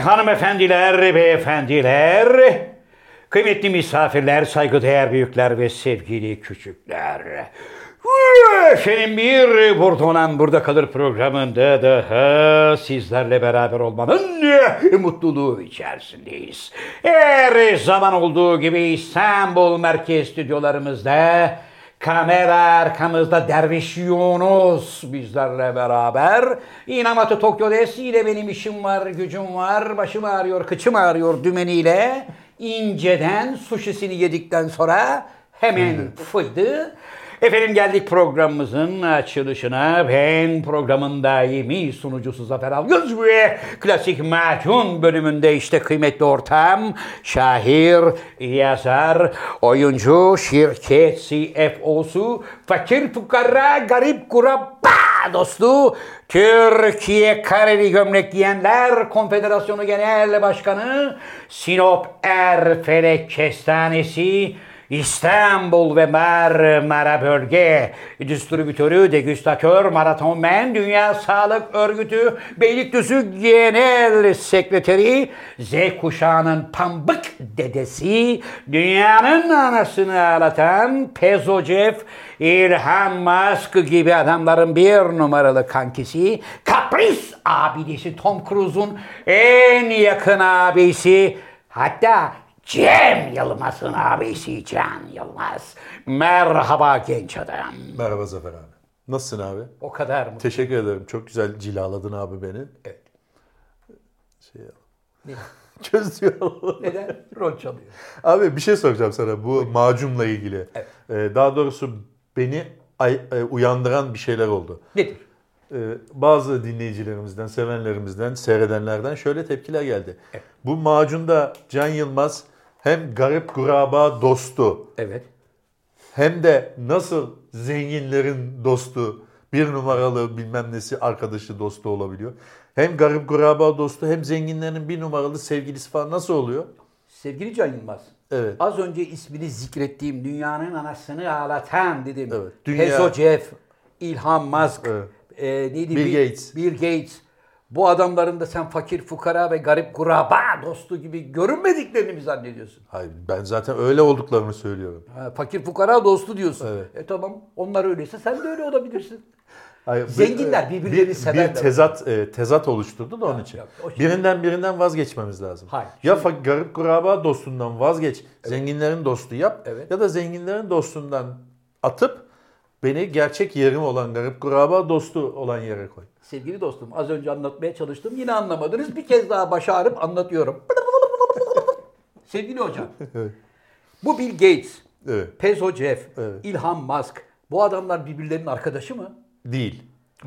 hanımefendiler, beyefendiler, kıymetli misafirler, saygıdeğer büyükler ve sevgili küçükler. Efendim bir Burada olan Burada Kalır programında daha sizlerle beraber olmanın mutluluğu içerisindeyiz. Her zaman olduğu gibi İstanbul Merkez Stüdyolarımızda Kamera arkamızda Derviş Yunus bizlerle beraber. İnamatı Tokyo ile benim işim var, gücüm var, başım ağrıyor, kıçım ağrıyor dümeniyle. inceden suşisini yedikten sonra hemen fıydı. Efendim geldik programımızın açılışına. Ben programın daimi sunucusu Zafer Algöz ve klasik macun bölümünde işte kıymetli ortam, şair, yazar, oyuncu, şirket CFO'su, fakir fukara, garip kurabba dostu, Türkiye Kareli Gömlek Giyenler Konfederasyonu Genel Başkanı, Sinop Erfelek Kestanesi, İstanbul ve Marmara Bölge Distribütörü, Degüstatör, Maratonmen, Dünya Sağlık Örgütü, Beylikdüzü Genel Sekreteri, Z kuşağının pambık dedesi, dünyanın anasını ağlatan Pezocef, İlhan Musk gibi adamların bir numaralı kankisi, kapris abidesi Tom Cruise'un en yakın abisi, hatta Cem Yılmaz'ın abisi Can Yılmaz. Merhaba genç adam. Merhaba Zafer abi. Nasılsın abi? O kadar mı? Teşekkür ederim. Çok güzel cilaladın abi beni. Evet. Şey Ne? Çözüyor. Neden? Rol çalıyor. Abi bir şey soracağım sana bu macunla ilgili. Evet. Ee, daha doğrusu beni ay- e, uyandıran bir şeyler oldu. Nedir? Ee, bazı dinleyicilerimizden, sevenlerimizden, seyredenlerden şöyle tepkiler geldi. Bu macunda Can Yılmaz hem garip kuraba dostu Evet. hem de nasıl zenginlerin dostu, bir numaralı bilmem nesi arkadaşı dostu olabiliyor. Hem garip kuraba dostu hem zenginlerin bir numaralı sevgilisi falan nasıl oluyor? Sevgili Can Yılmaz. Evet. Az önce ismini zikrettiğim dünyanın anasını ağlatan dedim. Evet, dünya- Peso Jeff, Ilhan Musk, Evet. e, neydi? Bill Gates. Bill Gates. Bu adamların da sen fakir, fukara ve garip kuraba dostu gibi görünmediklerini mi zannediyorsun? Hayır ben zaten öyle olduklarını söylüyorum. Ha, fakir fukara dostu diyorsun. Evet. E tamam onlar öyleyse sen de öyle olabilirsin. Hayır, bir- Zenginler birbirlerini bir, severler. Bir tezat e, tezat oluşturdu da onun için. yok, şimdi- Birinden birinden vazgeçmemiz lazım. Hayır, Ya fa- garip kuraba dostundan vazgeç, zenginlerin dostu yap Evet. ya da zenginlerin dostundan atıp beni gerçek yerim olan garip kuraba dostu olan yere koy. Sevgili dostum az önce anlatmaya çalıştım yine anlamadınız. Bir kez daha başa ağrıp anlatıyorum. Sevgili hocam. Evet. Bu Bill Gates, Evet. Peso Jeff, Evet. Ilhan Musk bu adamlar birbirlerinin arkadaşı mı? Değil.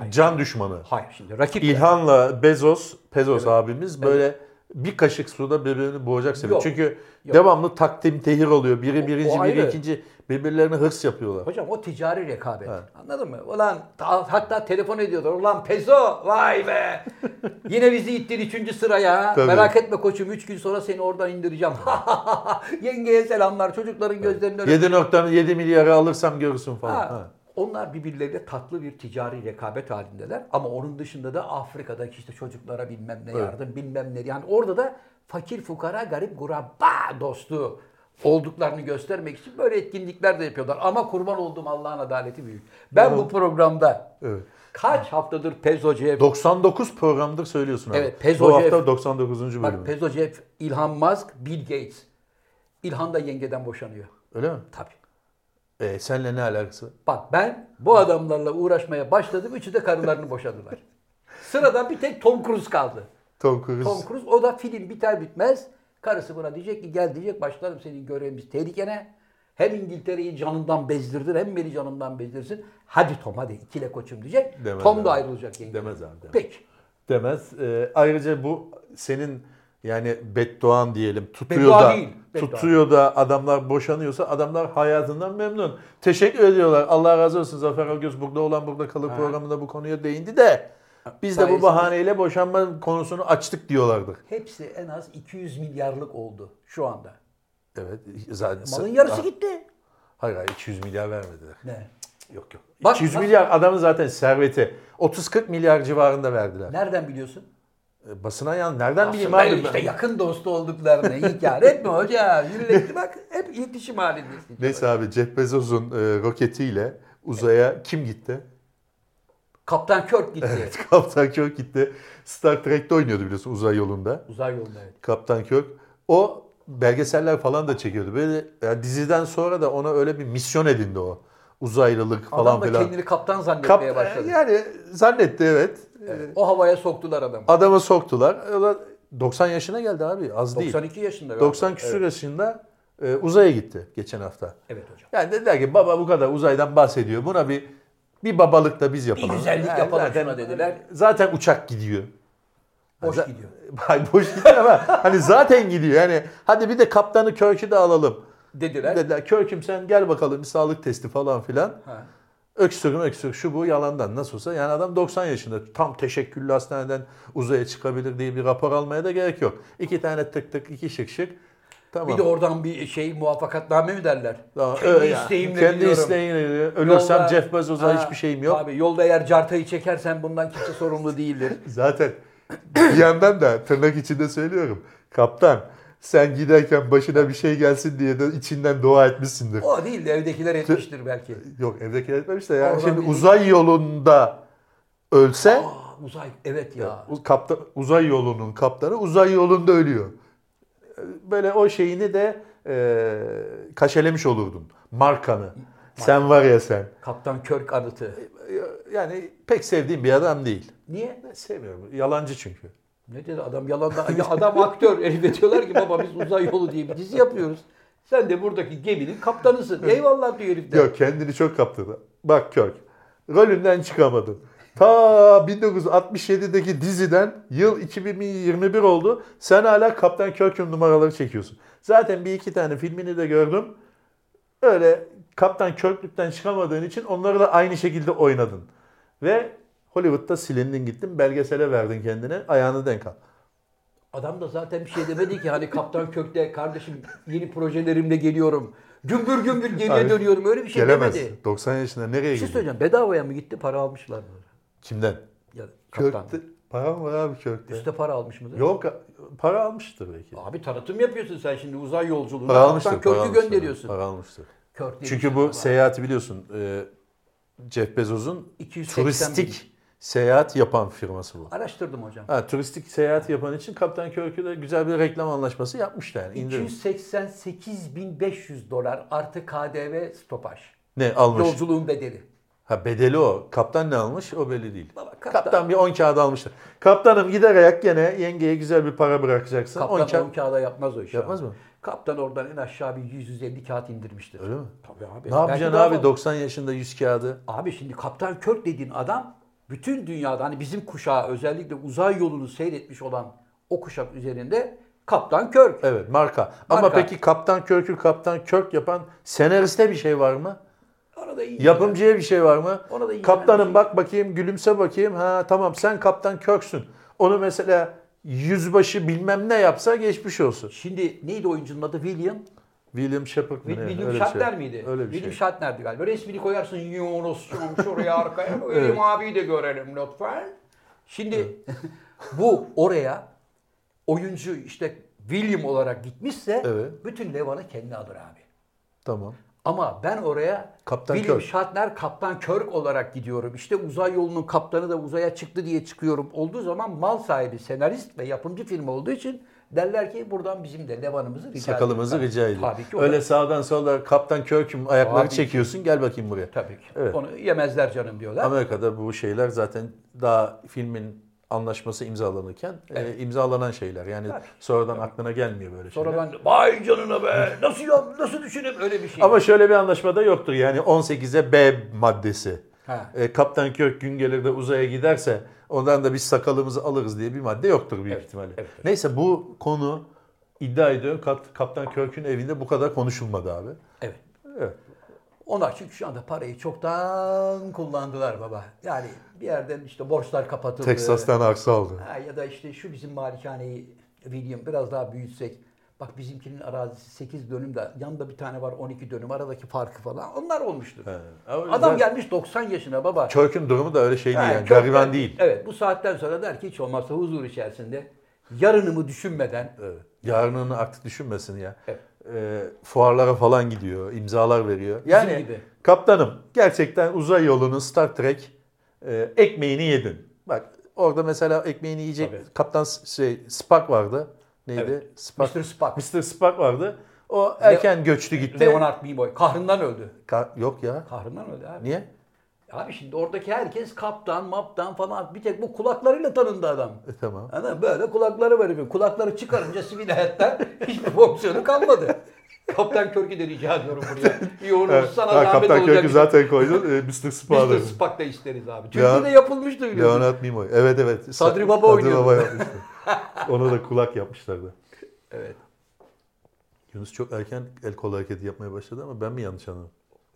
Can düşmanı. Hayır şimdi rakip. İlhan'la Bezos, Bezos abimiz böyle bir kaşık suda birbirini boğacak seviyor. Yok, Çünkü yok. devamlı takdim tehir oluyor. Biri birinci, biri ayrı. ikinci. Birbirlerine hırs yapıyorlar. Hocam o ticari rekabet. Anladın mı? Ulan ta- hatta telefon ediyorlar. Ulan Peso vay be. Yine bizi ittin üçüncü sıraya. Tabii. Merak etme koçum üç gün sonra seni oradan indireceğim. Yengeye selamlar. Çocukların gözlerinin önünde. 7.7 milyarı alırsam görürsün falan. Ha, Ha. Onlar birbirleriyle tatlı bir ticari rekabet halindeler. Ama onun dışında da Afrika'daki işte çocuklara bilmem ne yardım bilmem ne. Yani orada da fakir fukara garip guraba dostu olduklarını göstermek için böyle etkinlikler de yapıyorlar. Ama kurban olduğum Allah'ın adaleti büyük. Ben bu programda Evet. kaç haftadır Pezocev, 99 programdır söylüyorsun abi. Evet, Pezo Bu hafta 99. bölümü. bak Pezocev, İlhan Musk, Bill Gates. İlhan da yengeden boşanıyor. Öyle mi? Tabii. E, senle ne alakası? var? Bak ben bu adamlarla uğraşmaya başladım. Üçü de karılarını boşadılar. Sıradan bir tek Tom Cruise kaldı. Tom Cruise. Tom Cruise o da film biter bitmez karısı buna diyecek ki gel diyecek başlarım senin görevimiz tehlikene. Hem İngiltere'yi canından bezdirdir hem beni canından bezdirsin. Hadi Tom hadi ikile koçum diyecek. Demez Tom abi. da ayrılacak yenge. Demez abi, demez. Peki. Demez. E, ayrıca bu senin yani bedduan diyelim tutuyor Beddua da değil, beddua. tutuyor da adamlar boşanıyorsa adamlar hayatından memnun. Teşekkür ediyorlar. Allah razı olsun Zafer Algöz burada olan burada kalır programında bu konuya değindi de biz de bu bahaneyle boşanma konusunu açtık diyorlardı. Hepsi en az 200 milyarlık oldu şu anda. Evet. Zaten Malın yarısı Ah, gitti. Hayır hayır 200 milyar vermediler. Ne? Yok yok. Bak, 200 nasıl- milyar adamın zaten serveti 30-40 milyar civarında verdiler. Nereden biliyorsun? E, basına yan nereden bileyim Aslında abi? işte ben? yakın dostu olduklarını inkar etme hoca. Sürekli bak hep iletişim halindesin. Neyse abi Jeff Bezos'un e, roketiyle uzaya kim gitti? Kaptan Kirk gitti. Kaptan Kirk gitti. Star Trek'te oynuyordu biliyorsun uzay yolunda. Uzay yolunda evet. Kaptan Kirk. O belgeseller falan da çekiyordu. Böyle yani diziden sonra da ona öyle bir misyon edindi o. Uzaylılık falan Adam da filan. kendini kaptan zannetmeye Kap- başladı. yani zannetti evet. O havaya soktular adamı. Adama soktular. O da 90 yaşına geldi abi. Az değil. 92 yaşında. galiba. 90 küsur Evet. yaşında e, uzaya gitti geçen hafta. evet hocam. Yani dediler ki baba bu kadar uzaydan bahsediyor. Buna bir bir babalık da biz yapalım. Bir güzellik Yani yapalım zaten- şuna dediler. Zaten uçak gidiyor. Boş Za- gidiyor. Boş gidiyor ama hani zaten gidiyor. Yani hadi bir de kaptanı Kirk'ü de alalım. Dediler. Dediler Kirk'üm sen gel bakalım bir sağlık testi falan filan. Ha. Öksürüm öksürük şu bu yalandan nasıl olsa yani adam 90 yaşında tam teşekküllü hastaneden uzaya çıkabilir diye bir rapor almaya da gerek yok. İki tane tık tık iki şık şık. Tamam. Bir de oradan bir şey muvaffakatname mi derler? Daha- Kendi isteğimle Kendi gidiyorum. isteğimle Ölürsem Yolda- Jeff Bezos'a Ha, hiçbir şeyim yok. Abi yolda eğer cartayı çekersen bundan kimse sorumlu değildir. Zaten bir yandan da tırnak içinde söylüyorum. Kaptan sen giderken başına bir şey gelsin diye de içinden dua etmişsindir. O değil de evdekiler etmiştir belki. Yok evdekiler etmemiş de ya. Oradan Şimdi bir- uzay yolunda ölse Aa, uzay. Evet ya. kaptan, uzay yolunun kaptanı uzay yolunda ölüyor. Böyle o şeyini de e, kaşelemiş olurdun. Markanı. Sen var ya sen. Kaptan Kirk anıtı. Yani pek sevdiğim bir adam değil. Niye? Sevmiyorum. Yalancı çünkü. Ne dedi adam yalanda ya adam aktör herif diyorlar ki baba biz uzay yolu diye bir dizi yapıyoruz. Sen de buradaki geminin kaptanısın. Eyvallah diyor herif de. Yok kendini çok kaptırdı. Bak Kirk. Rolünden çıkamadın. Ta 1967'deki diziden yıl 2021 oldu. Sen hala Kaptan Kirk'ün numaraları çekiyorsun. Zaten bir iki tane filmini de gördüm. Öyle Kaptan Kirk'lükten çıkamadığın için onları da aynı şekilde oynadın. Ve Hollywood'da silindin gittin belgesele verdin kendine ayağını denk al. Adam da zaten bir şey demedi ki hani Kaptan Kök'te kardeşim yeni projelerimle geliyorum. Gümbür gümbür geriye Abi, dönüyorum. Öyle bir şey Gelemez. demedi. 90 yaşında nereye Bir şey gidiyor? söyleyeceğim. Bedavaya mı gitti? Para almışlar mı? Kimden? Ya, kaptan. Kirk'te. Para mı var abi Kirk'te? Üste para almış mıdır? Yok para almıştır belki. Abi tanıtım yapıyorsun sen şimdi uzay yolculuğuna. Para almıştır. Para Kök'ü almıştır. gönderiyorsun. Para almıştır. Bir Çünkü şey bu var. seyahati biliyorsun. e, Jeff Bezos'un 280 turistik seyahat yapan firması bu. Araştırdım hocam. Ha, turistik seyahat yapan için Kaptan Kirk'ü de güzel bir reklam anlaşması yapmışlar. Yani. İndirim. 288.500 dolar artı KDV stopaj. Ne almış? Yolculuğun bedeli. Ha bedeli o. Kaptan ne almış o belli değil. Baba, kaptan... kaptan- bir 10 kağıdı almışlar. Kaptanım gider ayak gene yengeye güzel bir para bırakacaksın. 10 Kaptan kağıt. 10 kağıda yapmaz o işi. Yapmaz abi. mı? Kaptan oradan en aşağı bir 150 kağıt indirmiştir. Öyle mi? Tabii abi. Ne yapacaksın abi fazla. 90 yaşında 100 kağıdı? Abi şimdi Kaptan Kirk dediğin adam bütün dünyada hani bizim kuşağı özellikle uzay yolunu seyretmiş olan o kuşak üzerinde Kaptan Kirk. Evet marka. Ama Marka. peki Kaptan Kirk'ü Kaptan Kirk yapan senariste bir şey var mı? Orada iyi. Yapımcıya bir şey var mı? Ona da iyi Kaptanım bak bakayım gülümse bakayım. Ha tamam sen Kaptan Kirk'sün. Onu mesela yüzbaşı bilmem ne yapsa geçmiş olsun. Şimdi neydi oyuncunun adı? William? William Shepard mı? William Öyle Shatner şey. miydi? Öyle bir William şey. Shatner'di galiba. Resmini koyarsın Yunus'cum şuraya arkaya. William abiyi de görelim lütfen. Şimdi bu oraya oyuncu işte William olarak gitmişse Evet. bütün Levan'ı kendi alır abi. Tamam. Ama ben oraya Kaptan William Kirk. Shatner Kaptan Kirk olarak gidiyorum. İşte uzay yolunun kaptanı da uzaya çıktı diye çıkıyorum. Olduğu zaman mal sahibi, senarist ve yapımcı firma olduğu için derler ki buradan bizim de Levan'ımızı rica Sakalımızı edelim. rica edin. Tabii ki. Öyle da- sağdan sola Kaptan Kirk'üm ayakları Tabii ki. çekiyorsun gel bakayım buraya. Tabii ki. Evet. Onu yemezler canım diyorlar. Amerika'da bu şeyler zaten daha filmin anlaşması imzalanırken e, imzalanan şeyler. Yani Tabii. sonradan aklına gelmiyor böyle şeyler. Sonra ben vay canına be nasıl ya, nasıl düşünüp öyle bir şey. Ama şöyle bir anlaşmada yoktur. Yani 18'e B maddesi. Ha. E, Kaptan Kirk gün gelir de uzaya giderse ondan da biz sakalımızı alırız diye bir madde yoktur büyük Evet, ihtimalle. evet, evet. Neyse bu konu iddia ediyorum Kap- Kaptan Kirk'ün evinde bu kadar konuşulmadı abi. Evet. Evet. Onlar çünkü şu anda parayı çoktan kullandılar baba. Yani bir yerden işte borçlar kapatıldı. Texas'tan arsa aldı. Ha, ya da işte şu bizim malikaneyi William biraz daha büyütsek Bak bizimkinin arazisi 8 dönüm de yanında bir tane var 12 dönüm aradaki farkı falan onlar olmuştur. Ama Adam gelmiş 90 yaşına baba. Körk'ün durumu da öyle şey değil yani. çok Gariban değil. Evet bu saatten sonra der ki hiç olmazsa huzur içerisinde yarınımı düşünmeden Evet. Yarınını artık düşünmesin ya. Evet. Ee, fuarlara falan gidiyor, imzalar veriyor. Yani gibi. kaptanım gerçekten uzay yolunun Star Trek e, ekmeğini yedin. Bak orada mesela ekmeğini yiyecek Tabii. kaptan şey Spock vardı. Neydi? Evet. Spock. Mr. Spock, Mr. Spock vardı. O erken göçtü gitti. Leonard Nimoy kahrından öldü. Ka- yok ya. Kahrından öldü abi. Niye? Abi şimdi oradaki herkes kaptan, maptan falan bir tek bu kulaklarıyla tanındı adam. E, tamam. Mı? Böyle kulakları herifin. Kulakları çıkarınca sivil hayatta hiçbir fonksiyonu kalmadı. Kaptan Körk'ü de rica ediyorum buraya. Yoğunuz Evet. sana Ha, zahmet Kaptan olacak. Kök'ü zaten koydun. E, Mr. Spock da isteriz abi. Türkiye'de yapılmıştı biliyorsun. Leonard Nimoy. Evet evet. Sadri Sa- Baba oynuyordu. Baba yapmıştı. Ona da kulak yapmışlardı. Evet. Yunus çok erken el kol hareketi yapmaya başladı ama ben mi yanlış anladım?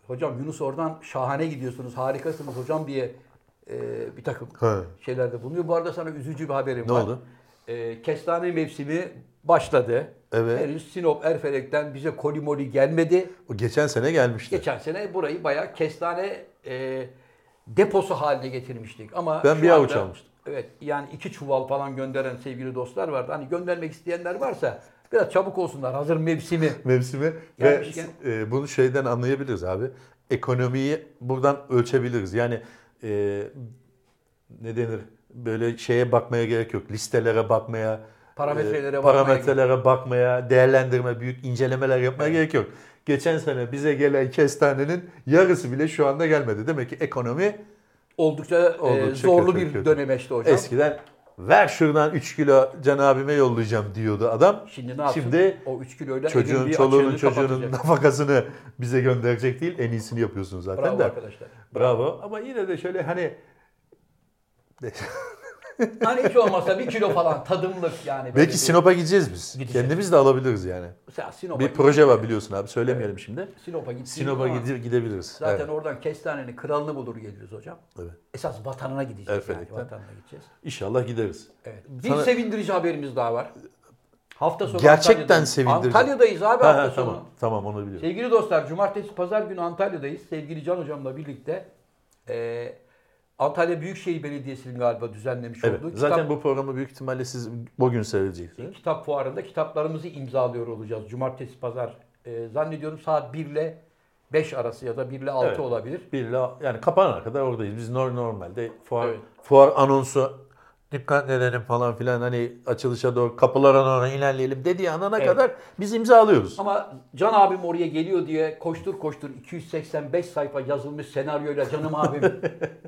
Hocam Yunus oradan şahane gidiyorsunuz, harikasınız hocam diye e, bir takım Ha. şeylerde bulunuyor. Bu arada sana üzücü bir haberim Ne var. oldu? E, kestane mevsimi başladı. Evet. Henüz Sinop Erfelek'ten bize kolimoli gelmedi. O geçen sene gelmişti. Geçen sene burayı bayağı kestane e, deposu haline getirmiştik. Ama Ben bir avuç almıştım. Evet yani iki çuval falan gönderen sevgili dostlar vardı. Hani göndermek isteyenler varsa biraz çabuk olsunlar. Hazır mevsimi. Mevsimi ve e, bunu şeyden anlayabiliriz abi. Ekonomiyi buradan ölçebiliriz. Yani e, ne denir? Böyle şeye bakmaya gerek yok. Listelere bakmaya, Parametrelere e, bakmaya parametrelere bakmaya, değerlendirme, büyük incelemeler yapmaya gerek yok. Geçen sene bize gelen kestanenin yarısı bile şu anda gelmedi. Demek ki ekonomi Oldukça, e, Oldukça zorlu kötü, bir kötü. dönemeçti hocam. eskiden ver şuradan 3 kilo Can abime yollayacağım diyordu adam. Şimdi ne yapsın? Şimdi o 3 kiloyla çocuğun, çoluğunun, çocuğunun nafakasını bize gönderecek değil. En iyisini yapıyorsun zaten Bravo de. arkadaşlar. Bravo. Ama yine de şöyle hani Hani hiç olmazsa bir kilo falan tadımlık yani. belki bir- Sinop'a gideceğiz biz. Gideceğiz. Kendimiz de alabiliriz yani. Mesela Sinop'a Bir proje var biliyorsun abi. Söylemeyelim şimdi. Sinop'a gittiğimiz Sinop'a gide- gidebiliriz. Zaten Evet. oradan kestanenin kralını bulur geliriz hocam. Evet. Esas vatanına gideceğiz yani. Erfelek'ten. Vatanına gideceğiz. İnşallah gideriz. Evet. Bir Sana- sevindirici haberimiz daha var. Hafta sonu Gerçekten Antalya'dayız. sevindirici. Antalya'dayız abi Ha, hafta ha, sonu. tamam. Tamam onu biliyorum. Sevgili dostlar, cumartesi pazar günü Antalya'dayız. Sevgili Can hocamla birlikte e, Antalya Büyükşehir Belediyesi'nin galiba düzenlemiş Evet. olduğu Zaten kitap, bu programı büyük ihtimalle siz bugün seyredeceksiniz. kitap fuarında kitaplarımızı imzalıyor olacağız. Cumartesi pazar e, zannediyorum saat 1 ile 5 arası ya da 1 ile 6 Evet. olabilir. Bir la- yani kapana kadar oradayız. Biz nor- normalde fuar Evet. fuar anonsu dikkat edelim falan filan hani açılışa doğru kapılara doğru ilerleyelim dediği anana Evet. kadar biz imzalıyoruz. Ama Can abim oraya geliyor diye koştur koştur 285 sayfa yazılmış senaryoyla canım abim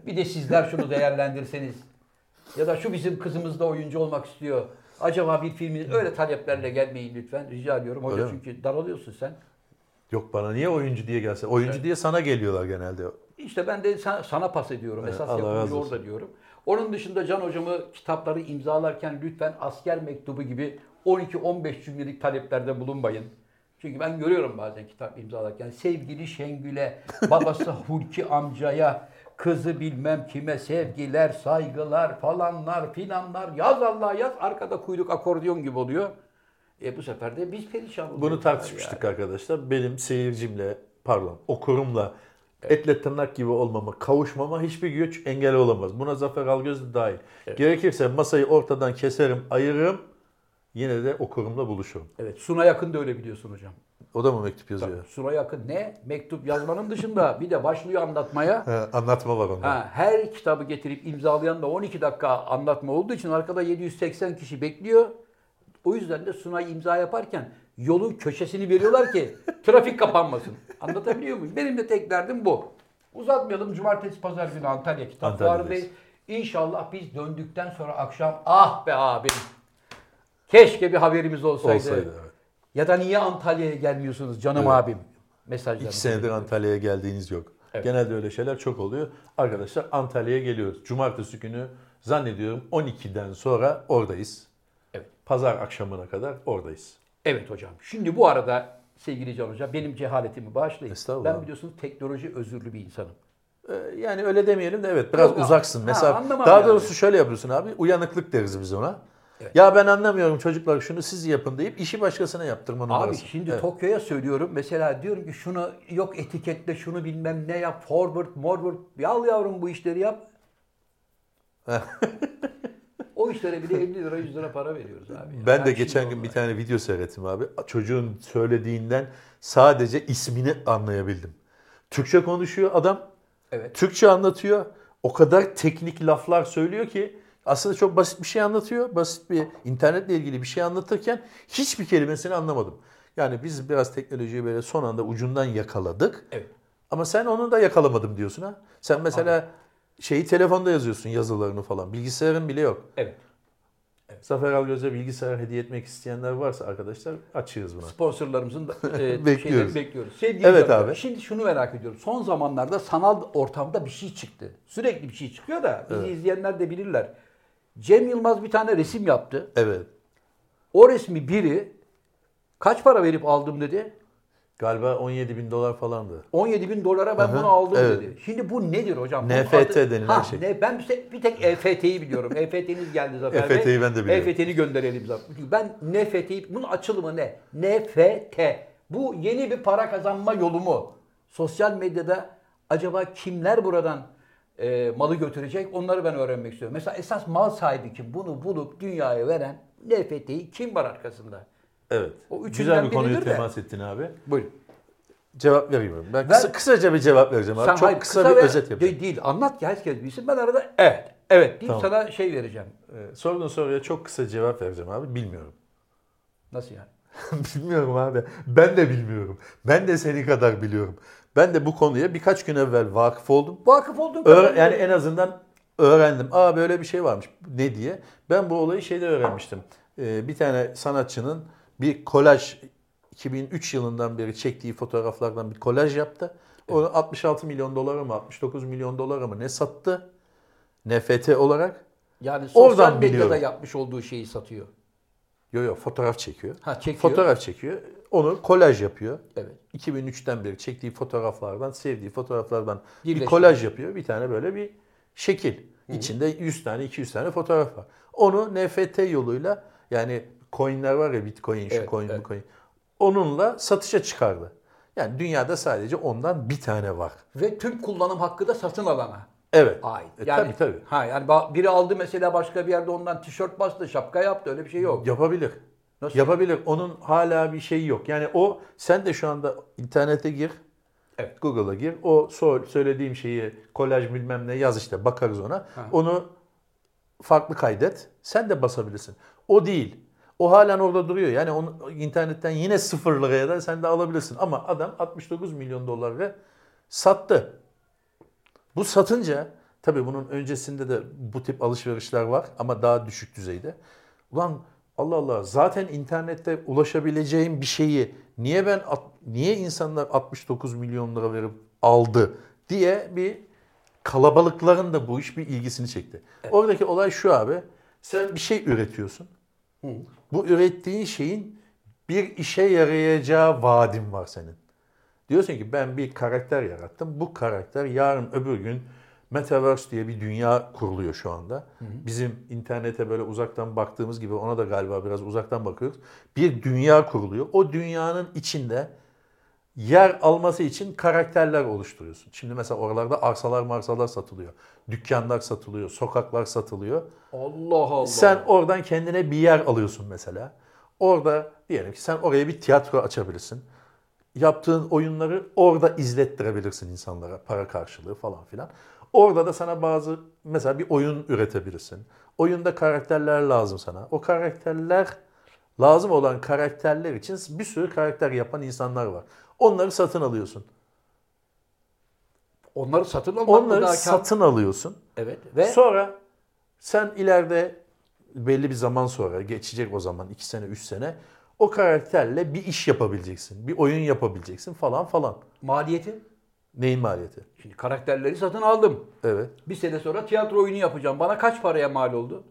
bir de sizler şunu değerlendirseniz ya da şu bizim kızımız da oyuncu olmak istiyor. Acaba bir filmin öyle taleplerle gelmeyin lütfen rica ediyorum. Hoca Öyle mi? çünkü daralıyorsun sen. Yok bana niye oyuncu diye gelse? Oyuncu diye sana geliyorlar genelde. İşte ben de sana, sana pas ediyorum. Evet, Esas Allah yapımcı orada diyorum. Onun dışında Can hocamı kitapları imzalarken lütfen asker mektubu gibi 12-15 cümlelik taleplerde bulunmayın. Çünkü ben görüyorum bazen kitap imzalarken sevgili Şengül'e, babası Hulki amcaya, kızı bilmem kime sevgiler, saygılar falanlar filanlar yaz Allah yaz arkada kuyruk akordiyon gibi oluyor. E bu sefer de biz perişan oluyoruz. Bunu tartışmıştık arkadaşlar. Benim seyircimle pardon okurumla etle tırnak gibi olmama, kavuşmama hiçbir güç engel olamaz. Buna Zafer Algöz de dahil. Gerekirse masayı ortadan keserim, ayırırım. Yine de okurumla buluşurum. Evet Suna Yakın da öyle biliyorsun hocam. O da mı mektup yazıyor? Sura yakın ne? Mektup yazmanın dışında bir de başlıyor anlatmaya. He, anlatma var onda. Ha, her kitabı getirip imzalayan da 12 dakika anlatma olduğu için arkada 780 kişi bekliyor. O yüzden de Sunay imza yaparken yolun köşesini veriyorlar ki trafik kapanmasın. Anlatabiliyor muyum? Benim de tek derdim bu. Uzatmayalım. Cumartesi pazar günü Antalya Kitap Antalya'dayız. Fuarı'ndayız. İnşallah biz döndükten sonra akşam ah be abim. Keşke bir haberimiz olsaydı. Olsaydı evet. Ya da niye Antalya'ya gelmiyorsunuz canım Evet. abim? Mesajlar. İki senedir Antalya'ya geldiğiniz yok. Evet. Genelde öyle şeyler çok oluyor. Arkadaşlar Antalya'ya geliyoruz. Cumartesi günü zannediyorum 12'den sonra oradayız. Evet. Pazar akşamına kadar oradayız. Evet hocam. Şimdi bu arada sevgili Can Hoca benim cehaletimi bağışlayın. Estağfurullah. Ben biliyorsunuz teknoloji özürlü bir insanım. Ee, Yani öyle demeyelim de evet biraz Yok, uzaksın. ha, Mesela anlamam daha yani. doğrusu şöyle yapıyorsun abi. Uyanıklık deriz biz ona. Ya ben anlamıyorum çocuklar şunu siz yapın deyip işi başkasına yaptırma Abi numarası. şimdi Evet. Tokyo'ya söylüyorum. Mesela diyorum ki şunu yok etiketle şunu bilmem ne yap. Forward, forward. Al yavrum bu işleri yap. o işlere bile 50 lira 100 lira para veriyoruz abi. Ben Yani de şimdi geçen gün bir tane video seyrettim abi. Çocuğun söylediğinden sadece ismini anlayabildim. Türkçe konuşuyor adam. Evet. Türkçe anlatıyor. O kadar teknik laflar söylüyor ki aslında çok basit bir şey anlatıyor. Basit bir internetle ilgili bir şey anlatırken hiçbir kelimesini anlamadım. Yani biz biraz teknolojiyi böyle son anda ucundan yakaladık. Evet. Ama sen onu da yakalamadım diyorsun ha. Sen mesela şeyi telefonda yazıyorsun yazılarını falan. Bilgisayarın bile yok. Evet. Zafer Algöz'e bilgisayar hediye etmek isteyenler varsa arkadaşlar açığız buna. Sponsorlarımızın da e, Bekliyoruz. bekliyoruz. Sevgili Evet canlar, abi. Şimdi şunu merak ediyorum. Son zamanlarda sanal ortamda bir şey çıktı. Sürekli bir şey çıkıyor da bizi izleyenler de bilirler. Cem Yılmaz bir tane resim yaptı. Evet. O resmi biri kaç para verip aldım dedi. Galiba 17 bin dolar falandı. 17 bin dolara ben hı, bunu aldım evet. dedi. Şimdi bu nedir hocam? NFT denilen Ha, şey. Ne, ben bir, bir tek EFT'yi biliyorum. EFT'niz geldi Zafer Bey. EFT'yi ben de biliyorum. EFT'ni gönderelim Zafer. Ben NFT'yi, bunun açılımı ne? NFT. Bu yeni bir para kazanma yolu mu? Sosyal medyada acaba kimler buradan e, malı götürecek? Onları ben öğrenmek istiyorum. Mesela esas mal sahibi kim? Bunu bulup dünyaya veren NFT'yi kim var arkasında? Evet. O Güzel bir de. temas ettin abi. Buyurun. Cevap vereyim. Ben Ver. kısa, kısaca bir cevap vereceğim abi. Sen Çok hayır, kısa, bir ve- özet yapacağım. Değil, değil. Anlat ki herkes bilsin. Ben arada evet, evet deyip Tamam. sana şey vereceğim. Ee, sorduğun soruya çok kısa cevap vereceğim abi. Bilmiyorum. Nasıl yani? bilmiyorum abi. Ben de bilmiyorum. Ben de seni kadar biliyorum. Ben de bu konuya birkaç gün evvel vakıf oldum. Vakıf olduğun Öğre- kadar yani en azından öğrendim. Aa böyle bir şey varmış. Ne diye. Ben bu olayı şeyde öğrenmiştim. Ee, bir tane sanatçının bir kolaj 2003 yılından beri çektiği fotoğraflardan bir kolaj yaptı. Onu 66 milyon dolara mı 69 milyon dolara mı ne sattı? NFT olarak. yani sosyal Oradan medyada biliyorum. yapmış olduğu şeyi satıyor. Yo yo fotoğraf çekiyor. Ha çekiyor. Fotoğraf çekiyor. Onu kolaj yapıyor. Evet. 2003'ten beri çektiği fotoğraflardan, sevdiği fotoğraflardan bir Birleştiriyor. kolaj yapıyor. Bir tane böyle bir şekil. İçinde 100 tane, 200 tane fotoğraf var. Onu NFT yoluyla yani coinler var ya Bitcoin, şu Evet, coin, evet. bu coin. Onunla satışa çıkardı. Yani dünyada sadece ondan bir tane var. Ve tüm kullanım hakkı da satın alana Evet. ait. E, yani, tabii tabii. Ha yani biri aldı mesela başka bir yerde ondan tişört bastı, şapka yaptı öyle bir şey yok. Yapabilir. Nasıl? Yapabilir. Onun hala bir şeyi yok. Yani o sen de şu anda internete gir. Evet. Google'a gir. O so- söylediğim şeyi kolaj bilmem ne yaz işte bakarız ona. Onu farklı kaydet. Sen de basabilirsin. O değil. O halen orada duruyor. Yani onu internetten yine sıfır liraya da sen de alabilirsin. Ama adam 69 milyon dolara sattı. Bu satınca tabii bunun öncesinde de bu tip alışverişler var ama daha düşük düzeyde. Ulan Allah Allah zaten internette ulaşabileceğim bir şeyi niye ben niye insanlar 69 milyon lira verip aldı diye bir kalabalıkların da bu iş bir ilgisini çekti. Oradaki olay şu abi. Sen bir şey üretiyorsun. Bu ürettiğin şeyin bir işe yarayacağı vaadin var senin. Diyorsun ki ben bir karakter yarattım. Bu karakter yarın öbür gün Metaverse diye bir dünya kuruluyor şu anda. Bizim internete böyle uzaktan baktığımız gibi ona da galiba biraz uzaktan bakıyoruz. Bir dünya kuruluyor. O dünyanın içinde yer alması için karakterler oluşturuyorsun. Şimdi mesela oralarda arsalar marsalar satılıyor. Dükkanlar satılıyor, sokaklar satılıyor. Allah Allah. Sen oradan kendine bir yer alıyorsun mesela. Orada diyelim ki sen oraya bir tiyatro açabilirsin. Yaptığın oyunları orada izlettirebilirsin insanlara para karşılığı falan filan. Orada da sana bazı mesela bir oyun üretebilirsin. Oyunda karakterler lazım sana. O karakterler lazım olan karakterler için bir sürü karakter yapan insanlar var. Onları satın alıyorsun. Onları satın almak Onları daha satın alıyorsun. Evet. Ve Sonra sen ileride belli bir zaman sonra geçecek o zaman 2 sene 3 sene o karakterle bir iş yapabileceksin. Bir oyun yapabileceksin falan falan. maliyeti? Neyin maliyeti? Şimdi karakterleri satın aldım. Evet. Bir sene sonra tiyatro oyunu yapacağım. Bana kaç paraya mal oldu?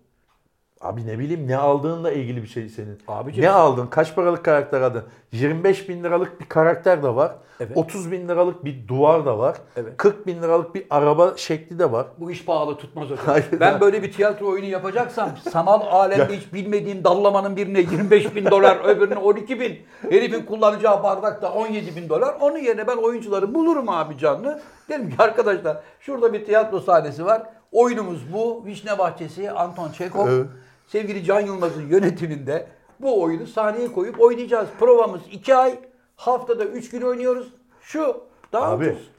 Abi ne bileyim ne aldığınla ilgili bir şey senin. Abicim- ne aldın? Kaç paralık karakter aldın? 25 bin liralık bir karakter de var. Evet. 30 bin liralık bir duvar da var. Evet. 40 bin liralık bir araba şekli de var. Bu iş pahalı tutmaz hocam. Hayır, ben daha- böyle bir tiyatro oyunu yapacaksam sanal alemde hiç bilmediğim dallamanın birine 25 bin dolar öbürüne 12 bin. Herifin kullanacağı bardak da 17 bin dolar. Onun yerine ben oyuncuları bulurum abi canlı. Dedim ki arkadaşlar şurada bir tiyatro sahnesi var. Oyunumuz bu. Vişne Bahçesi, Anton Çekov. Evet. Sevgili Can Yılmaz'ın yönetiminde bu oyunu sahneye koyup oynayacağız. Provamız 2 ay. Haftada 3 gün oynuyoruz. Şu. Daha Abi ucuz.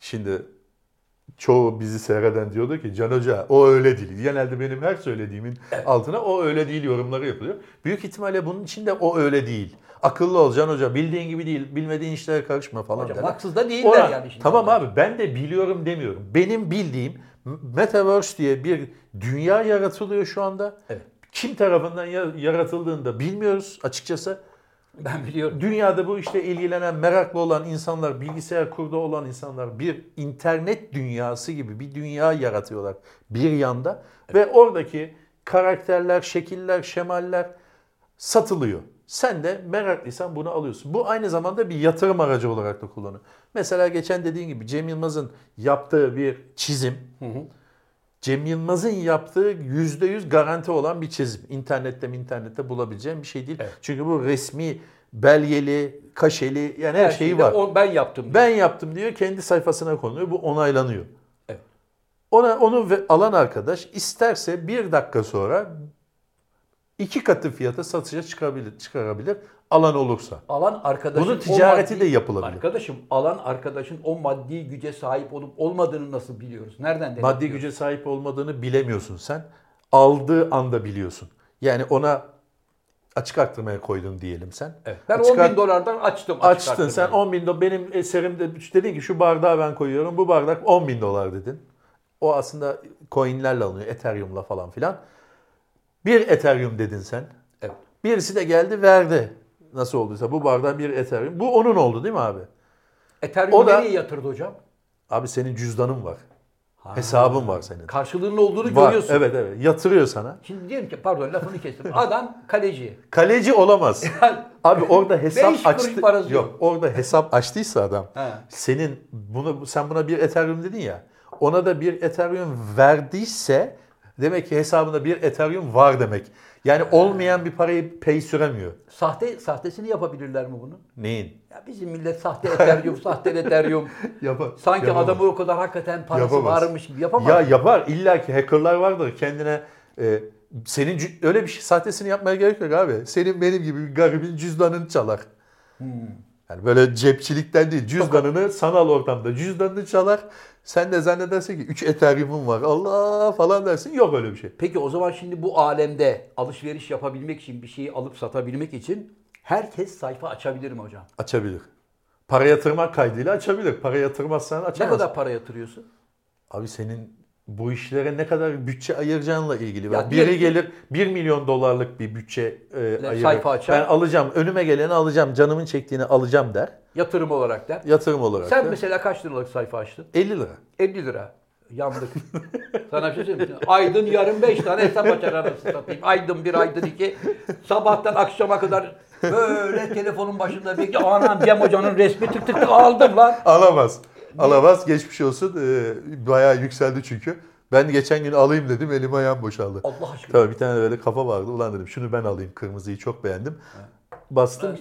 şimdi çoğu bizi seyreden diyordu ki Can Hoca o öyle değil. Genelde benim her söylediğimin altına o öyle değil yorumları yapılıyor. Büyük ihtimalle bunun içinde o öyle değil. Akıllı ol Can Hoca bildiğin gibi değil bilmediğin işlere karışma falan. Hocam derler. haksız da değiller Ona- yani. şimdi. Tamam abi ben de biliyorum demiyorum. Benim bildiğim Metaverse diye bir dünya yaratılıyor şu anda. Evet. Kim tarafından ya- yaratıldığını da bilmiyoruz açıkçası. Ben biliyorum. Dünyada bu işle ilgilenen, meraklı olan insanlar, bilgisayar kurdu olan insanlar bir internet dünyası gibi bir dünya yaratıyorlar bir yanda. Ve oradaki karakterler, şekiller, şemaller satılıyor. Sen de meraklıysan bunu alıyorsun. Bu aynı zamanda bir yatırım aracı olarak da kullanıyor. Mesela geçen dediğin gibi Cem Yılmaz'ın yaptığı bir çizim. Cem Yılmaz'ın yaptığı %100 garanti olan bir çizim. İnternette mi internette bulabileceğim bir şey değil. Evet. Çünkü bu resmi, belgeli, kaşeli yani her, şeyi de var. o- ben yaptım. diyor. Ben yaptım diyor kendi sayfasına konuyor. Bu onaylanıyor. Evet. Ona onu alan arkadaş isterse bir dakika sonra iki katı fiyata satışa çıkabilir, çıkarabilir alan olursa. alan arkadaşın Bunun ticareti de yapılabilir. Arkadaşım alan arkadaşın o maddi güce sahip olup olmadığını nasıl biliyoruz? Nereden Maddi güce sahip olmadığını bilemiyorsun sen. Aldığı anda biliyorsun. Yani ona açık arttırmaya koydun diyelim sen. Evet. Ben Açık 10 bin dolardan açtım. açık Açtın sen arttırmayı. 10 bin dolar. Benim eserimde dedin ki şu bardağı ben koyuyorum. Bu bardak 10 bin dolar dedin. O aslında coinlerle alınıyor. Ethereum'la falan filan. Bir Ethereum dedin sen. Evet. Birisi de geldi verdi. Nasıl olduysa bu bardağı bir Ethereum. Bu onun oldu değil mi abi? Ethereum O da- nereye yatırdı hocam? Abi senin cüzdanın var. Hesabın var senin. Karşılığının olduğunu Var. görüyorsun. Evet evet. Yatırıyor sana. Şimdi diyelim ki pardon lafını kestim. Adam kaleci. Kaleci olamaz. Abi orada hesap açtı. Yok, yok. orada hesap açtıysa adam. He. Senin bunu sen buna bir Ethereum dedin ya. Ona da bir Ethereum verdiyse demek ki hesabında bir Ethereum var demek. Yani olmayan bir parayı pay süremiyor. Sahte sahtesini yapabilirler mi bunu? Neyin? Ya bizim millet sahte Ethereum, sahte Ethereum. Yapar. Sanki Yapamaz. adamı o kadar hakikaten parası Yapamaz. varmış gibi yapamaz. Ya yapar. İlla ki hackerlar vardır. Kendine e, senin öyle bir şey sahtesini yapmaya gerek yok abi. Senin benim gibi bir garibin cüzdanını çalar. Hmm. Yani böyle cepçilikten değil. Cüzdanını sanal ortamda cüzdanını çalar. Sen de zannedersin ki 3 Ethereum'un var. Allah falan dersin. Yok öyle bir şey. Peki o zaman şimdi bu alemde alışveriş yapabilmek için bir şeyi alıp satabilmek için herkes sayfa açabilir mi hocam? Açabilir. Para yatırmak kaydıyla açabilir. Para yatırmazsan Ne açamaz. kadar para yatırıyorsun? Abi senin bu işlere ne kadar bütçe ayıracağınla ilgili. Ya Biri gelir 1 milyon dolarlık bir bütçe e, ayırır. açar. Ben alacağım, önüme geleni alacağım, canımın çektiğini alacağım der. Yatırım olarak der. Yatırım olarak Sen der. mesela kaç liralık sayfa açtın? 50 lira. 50 lira. Yandık. Sana bir şey söyleyeyim mi? Aydın yarın 5 tane hesap açar arası satayım. Aydın 1, Aydın 2. Sabahtan akşama kadar böyle telefonun başında bekliyor. Anam Cem Hoca'nın resmi tık tık tık aldım lan. Alamaz. Alamaz. Geçmiş olsun. Ee, bayağı yükseldi çünkü. Ben geçen gün alayım dedim. Elim ayağım boşaldı. Allah aşkına. Tabii bir tane böyle kafa vardı. Ulan dedim şunu ben alayım. Kırmızıyı çok beğendim. Bastım.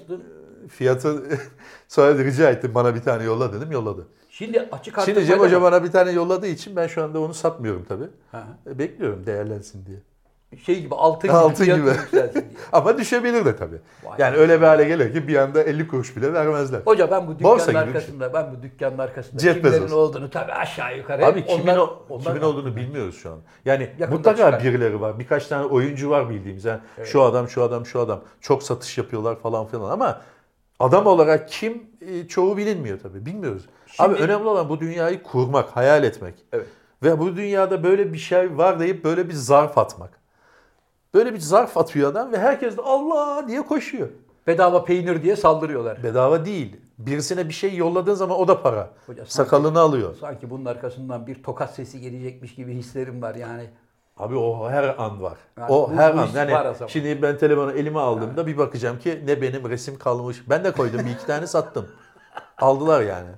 Fiyatı sonra rica ettim. Bana bir tane yolla dedim. Yolladı. Şimdi açık Şimdi arttırmayla Cem Hoca bana bir tane yolladığı için ben şu anda onu satmıyorum tabii. Ha. E, Bekliyorum değerlensin diye. Şey gibi altın gibi. Altın gibi. yükselsin diye. Ama düşebilir de tabii. Vay yani öyle bir hale gelir ki bir anda 50 kuruş bile vermezler. Hoca ben bu Borsa dükkanın gibi bir arkasında, ben bu dükkanın arkasında Jeff kimlerin Bezos. olduğunu tabii aşağı yukarı. Abi hep kimin, onlar- o- onlar- kimin olduğunu bilmiyoruz şu an. Yani Yakında mutlaka çıkar. birileri var. Birkaç tane oyuncu var bildiğimiz. Yani şu adam, şu adam, şu adam. Çok satış yapıyorlar falan filan ama adam olarak kim e, çoğu bilinmiyor tabii. Bilmiyoruz. Abi Şimdi- önemli olan bu dünyayı kurmak, hayal etmek. Evet. Ve bu dünyada böyle bir şey var deyip böyle bir zarf atmak. Böyle bir zarf atıyor adam ve herkes de Allah diye koşuyor. Bedava peynir diye saldırıyorlar. Bedava değil. Birisine bir şey yolladığın zaman o da para. Hoca sanki- Sakalını alıyor. Sanki bunun arkasından bir tokat sesi gelecekmiş gibi hislerim var yani. Abi o her an var. Yani o her an. Yani şimdi ben telefonu elime aldığımda bir bakacağım ki ne benim resim kalmış. Ben de koydum bir iki tane sattım. Aldılar yani.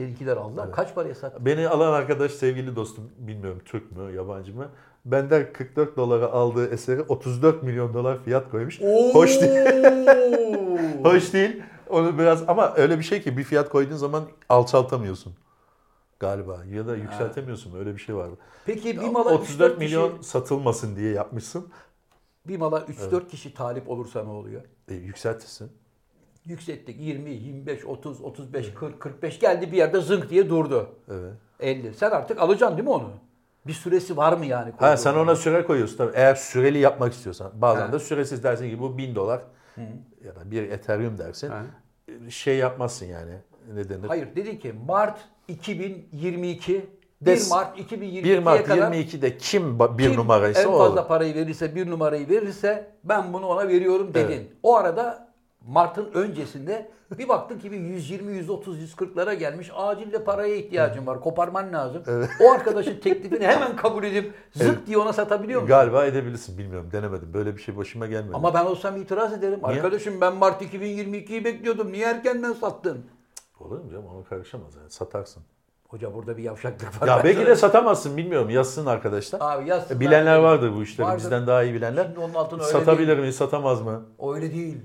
Seninkiler aldılar. Kaç paraya sattın? Beni alan arkadaş sevgili dostum bilmiyorum Türk mü yabancı mı? Benden 44 dolara aldığı eseri 34 milyon dolar fiyat koymuş. Hoş değil. Hoş değil. Onu biraz ama öyle bir şey ki bir fiyat koyduğun zaman alçaltamıyorsun. Galiba ya da yükseltemiyorsun öyle bir şey vardı. Peki bir mala 34 3-4 milyon kişi, satılmasın diye yapmışsın. bir mala 3-4 kişi talip olursa ne oluyor? E, yükseltirsin. Yükselttik 20, 25, 30, 35, 40, 45 geldi bir yerde zınk diye durdu. Evet. 50. Sen artık alacaksın değil mi onu? Bir süresi var mı yani? Ha sen ona süre koyuyorsun tabii. Eğer süreli yapmak istiyorsan. Bazen Ha. de süresiz dersin ki bu 1000 dolar ya da bir Ethereum dersin. Ha. Şey yapmazsın yani. Ne denir? Hayır dedi ki Mart 2022 Des- 1 Mart 1 2022'ye Mart kadar 22'de kim bir kim numaraysa en fazla olur. parayı verirse bir numarayı verirse ben bunu ona veriyorum dedin. Evet. O arada Mart'ın öncesinde bir baktın ki bir 120, 130, 140'lara gelmiş. Acil de paraya ihtiyacın var. Koparman lazım. O arkadaşın teklifini hemen kabul edip zık diye ona satabiliyor musun? Galiba edebilirsin bilmiyorum denemedim. Böyle bir şey başıma gelmedi. Ama ben olsam itiraz ederim. Niye? Arkadaşım ben Mart 2022'yi bekliyordum. Niye erkenden sattın? Olur mu canım onu karışamaz yani satarsın. Hoca burada bir yavşaklık var. Ya belki de satamazsın bilmiyorum yazsın arkadaşlar. Abi yazsınlar. E, Bilenler vardır bu işleri Vardır. bizden daha iyi bilenler. Şimdi onun altına öyle Satabilir mi satamaz mı? Öyle değil.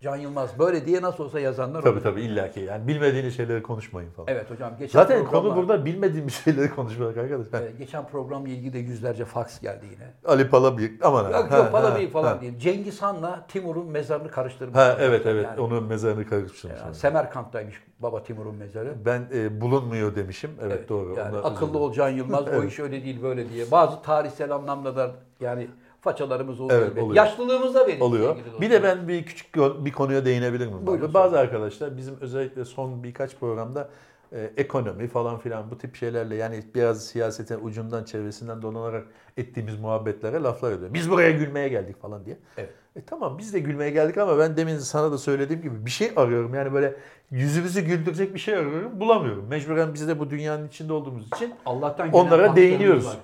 Can Yılmaz böyle diye nasıl olsa yazanlar Tabii olur. tabii illaki yani bilmediğiniz şeyleri konuşmayın falan. Evet hocam. Geçen Zaten programla- konu burada bilmediğimiz şeyleri konuşmak arkadaşlar. Ee, geçen programla ilgili de yüzlerce faks geldi yine. Ali Palabıyık aman ha. Yok yok değil falan ha. değil. Cengiz Han'la Timur'un mezarını karıştırmış. Ha evet evet Yani, onun mezarını karıştırmış. yani Semerkant'taymış baba Timur'un mezarı. Ben e, bulunmuyor demişim. Evet, doğru. Yani akıllı dilerim. ol Can Yılmaz o iş öyle değil böyle diye. Bazı tarihsel anlamda da yani façalarımız oluyor. Evet, oluyor. Yaşlılığımızda veriyor. oluyor. Bir de ben bir küçük bir konuya değinebilir miyim? Buyurun? Bazı arkadaşlar bizim özellikle son birkaç programda e, ekonomi falan filan bu tip şeylerle yani biraz siyasetin ucundan çevresinden dolanarak ettiğimiz muhabbetlere laflar ediyor. Biz buraya gülmeye geldik falan diye. Evet. E tamam biz de gülmeye geldik ama ben demin sana da söylediğim gibi bir şey arıyorum. Yani böyle yüzümüzü güldürecek bir şey arıyorum. Bulamıyorum. Mecburen biz de bu dünyanın içinde olduğumuz için Allah'tan onlara değiniyoruz. var.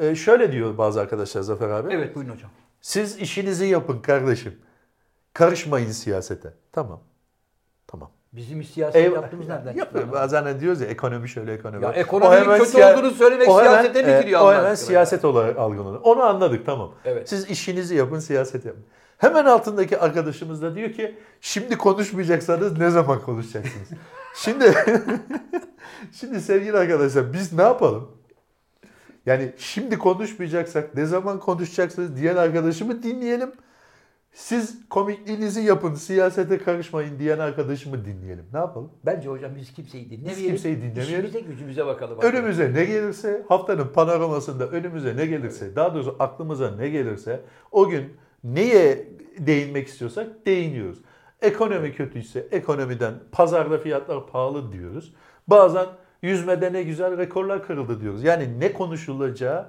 E, şöyle diyor bazı arkadaşlar Zafer abi. Evet buyurun hocam. Siz işinizi yapın kardeşim. Karışmayın siyasete. Tamam. Tamam. Bizim siyaset Eyvah. yaptığımız nereden? Yapıyor. Bazen de diyoruz ya ekonomi şöyle ekonomi. Ya böyle. ekonominin O hemen kötü siya- olduğunu söylemek o hemen- siyasete mi e, giriyor O Allah hemen aşkına siyaset olarak algılanıyor. Onu anladık tamam. Evet. Siz işinizi yapın siyaset yapın. Hemen altındaki arkadaşımız da diyor ki şimdi konuşmayacaksanız ne zaman konuşacaksınız? şimdi şimdi sevgili arkadaşlar biz ne yapalım? Yani şimdi konuşmayacaksak ne zaman konuşacaksınız diyen arkadaşımı dinleyelim. Siz komikliğinizi yapın, siyasete karışmayın diyen arkadaşımı dinleyelim. Ne yapalım? Bence hocam biz kimseyi dinlemeyelim. kimseyi dinlemeyelim. İşimize gücümüze bakalım. Önümüze ne gelirse, haftanın panoramasında önümüze ne gelirse, daha doğrusu aklımıza ne gelirse, o gün neye değinmek istiyorsak değiniyoruz. Ekonomi kötüyse ekonomiden, pazarda fiyatlar pahalı diyoruz. Bazen yüzmede ne güzel rekorlar kırıldı diyoruz. Yani ne konuşulacağı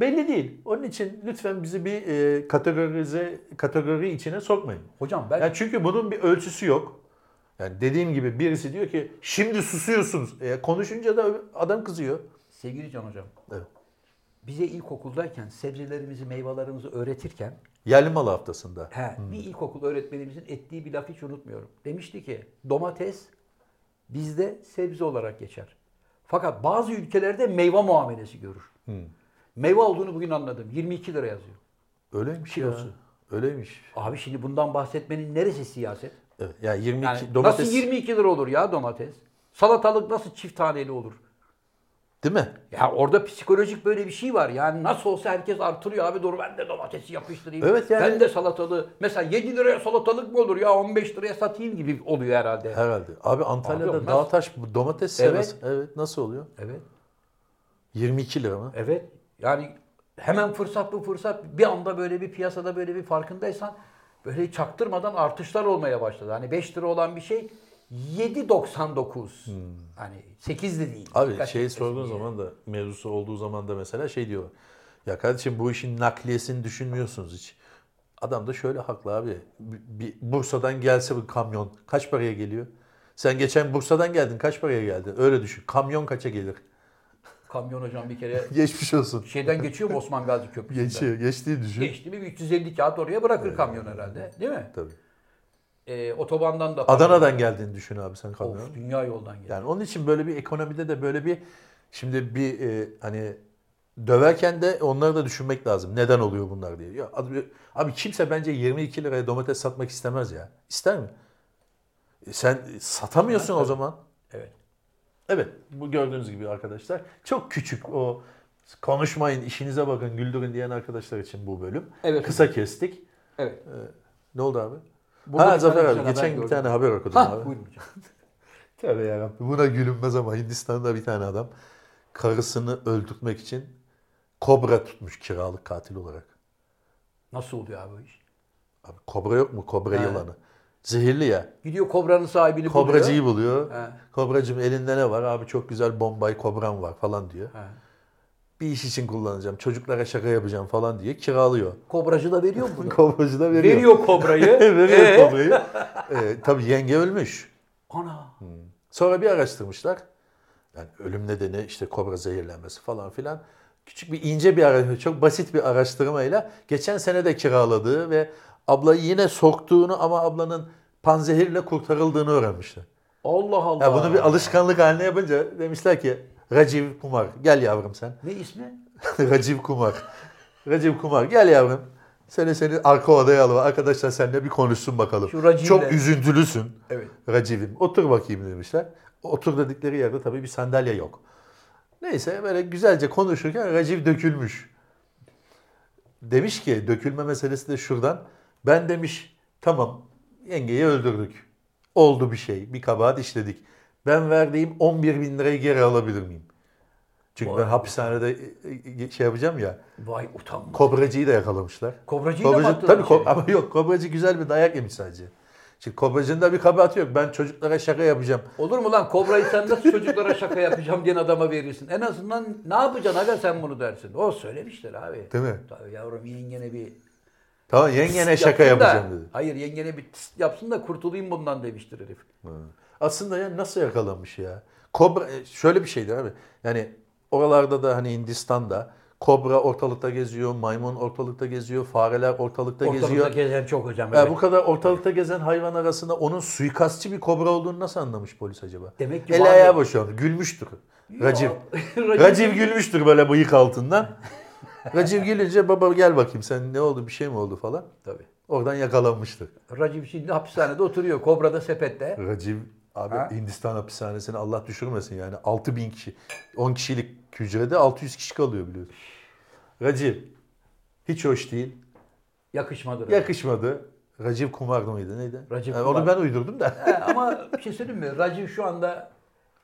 belli değil. Onun için lütfen bizi bir e, kategorize kategori içine sokmayın. Hocam ben Yani çünkü bunun bir ölçüsü yok. Yani dediğim gibi birisi diyor ki şimdi susuyorsunuz. E, konuşunca da adam kızıyor. sevgili Can hocam. Evet. Bize ilkokuldayken sebzelerimizi, meyvelerimizi öğretirken Yerli malı haftasında. he, bir ilkokul öğretmenimizin ettiği bir laf hiç unutmuyorum. Demişti ki domates bizde sebze olarak geçer. Fakat bazı ülkelerde meyve muamelesi görür. Meyve olduğunu bugün anladım. 22 lira yazıyor. Öyleymiş Kilosu. ya. Öyleymiş. Abi şimdi bundan bahsetmenin neresi siyaset? Evet. Yani 22 Yani domates Nasıl 22 lira olur ya domates? Salatalık nasıl çift taneli olur? Değil mi? Ya orada psikolojik böyle bir şey var. Yani nasıl olsa herkes artırıyor abi dur ben de domatesi yapıştırayım. Evet yani- Ben de salatalığı. Mesela 7 liraya salatalık mı olur ya 15 liraya satayım gibi oluyor herhalde. Herhalde. Abi Antalya'da Abi, nasıl- Dağtaş domates Evet. serası. Evet. Nasıl oluyor? Evet. 22 lira mı? Evet. Yani hemen fırsat bu fırsat bir anda böyle bir piyasada böyle bir farkındaysan böyle çaktırmadan artışlar olmaya başladı. Hani 5 lira olan bir şey 7.99. Hani 8 de değil. Hmm. Abi Dikkat şey sorduğun diye. zaman da mevzusu olduğu zaman da mesela şey diyor. Ya kardeşim bu işin nakliyesini düşünmüyorsunuz hiç. Adam da şöyle haklı abi. Bir, bir Bursa'dan gelse bu kamyon kaç paraya geliyor? Sen geçen Bursa'dan geldin kaç paraya geldi? Öyle düşün. Kamyon kaça gelir? Kamyon hocam bir kere Geçmiş olsun. şeyden geçiyor mu Osman Gazi Köprüsü'nden? Geçiyor. Geçtiği düşün. Geçti mi bir 350 kağıt oraya bırakır kamyon herhalde. Değil mi? Tabii. Ee, otobandan da... Adana'dan geldiğini düşün abi sen kamyon. Of, dünya yoldan geldi. Yani onun için böyle bir ekonomide de böyle bir şimdi bir e, hani döverken de onları da düşünmek lazım. Neden oluyor bunlar diye. Ya abi, abi kimse bence 22 liraya domates satmak istemez ya. İster mi? E, sen satamıyorsun o zaman. Evet. Evet bu gördüğünüz gibi arkadaşlar çok küçük o konuşmayın işinize bakın güldürün diyen arkadaşlar için bu bölüm. Evet. Kısa kestik. Evet. Ne oldu abi? Burada ha Zafer abi geçen bir tane haber okudum Ha, abi. buyurun. Tövbe yarabbim. Buna gülünmez ama Hindistan'da bir tane adam karısını öldürtmek için kobra tutmuş kiralık katil olarak. Nasıl oluyor abi o iş? Abi kobra yok mu? Kobra He. yılanı. Zehirli ya. Gidiyor kobranın sahibini Kobracıyı buluyor. buluyor. He. Kobracım elinde ne var? Abi çok güzel bombay kobram var falan diyor. He. Bir iş için kullanacağım. Çocuklara şaka yapacağım falan diye kiralıyor. Kobracı da veriyor mu bunu? Kobracı da veriyor. veriyor kobrayı. veriyor Ee? kobrayı. Ee, tabii yenge ölmüş. Ana. Sonra bir araştırmışlar. Yani ölüm nedeni işte kobra zehirlenmesi falan filan. Küçük bir ince bir araştırma, çok basit bir araştırmayla geçen sene de kiraladığı ve ablayı yine soktuğunu ama ablanın panzehirle kurtarıldığını öğrenmişler. Allah Allah. Ya bunu bir alışkanlık haline yapınca demişler ki Raciv Kumar gel yavrum sen. Ne ismi? Raciv Kumar. Raciv Kumar gel yavrum. Seni seni arka odaya alalım. Arkadaşlar seninle bir konuşsun bakalım. Şu Raciv'le. Çok üzüntülüsün. Evet. Raciv'im. Otur bakayım demişler. Otur dedikleri yerde tabii bir sandalye yok. Neyse böyle güzelce konuşurken Raciv dökülmüş. Demiş ki dökülme meselesi de şuradan. Ben demiş tamam yengeyi öldürdük. Oldu bir şey. Bir kabahat işledik. Ben verdiğim 11 bin lirayı geri alabilir miyim? Çünkü Vay. ben hapishanede e, e, şey yapacağım ya. Vay utanma. Kobracıyı da yakalamışlar. Kobracıyı da Kobracı, attılar tabii içeri? ko- ama yok kobracı güzel bir dayak yemiş sadece. Şimdi kobracının da bir kabahati yok. Ben çocuklara şaka yapacağım. Olur mu lan kobrayı sen nasıl çocuklara şaka yapacağım diyen adama verirsin. En azından ne yapacaksın aga sen bunu dersin. O söylemişler abi. Değil mi? Tabii yavrum yengene bir Tamam yengene şaka yapsın da- yapacağım dedi. Hayır yengene bir tıs yapsın da kurtulayım bundan demiştir herif. Aslında ya nasıl yakalanmış ya? Kobra e, şöyle bir şeydi abi. Yani oralarda da hani Hindistan'da kobra ortalıkta geziyor, maymun ortalıkta geziyor, fareler ortalıkta, Ortalıkta geziyor. gezen çok hocam. Evet. bu kadar ortalıkta gezen hayvan arasında onun suikastçı bir kobra olduğunu nasıl anlamış polis acaba? Demek ki El ayağı boşandı. Gülmüştür. Raciv. Raciv. Gülmüştür böyle bıyık altından. Raciv gülünce baba gel bakayım sen ne oldu bir şey mi oldu falan. Tabii. Oradan yakalanmıştır. Raciv şimdi hapishanede oturuyor. Kobra da sepette. Raciv abi Ha? Hindistan hapishanesine Allah düşürmesin yani 6000 kişi 10 kişilik hücrede 600 kişi kalıyor biliyorsun. Raciv hiç hoş değil. Yakışmadı. Yakışmadı. Raciv Kumar'dı mıydı neydi? Raciv Yani Kumar. Onu ben uydurdum da. He, ama bir şey söyleyeyim mi? Raciv şu anda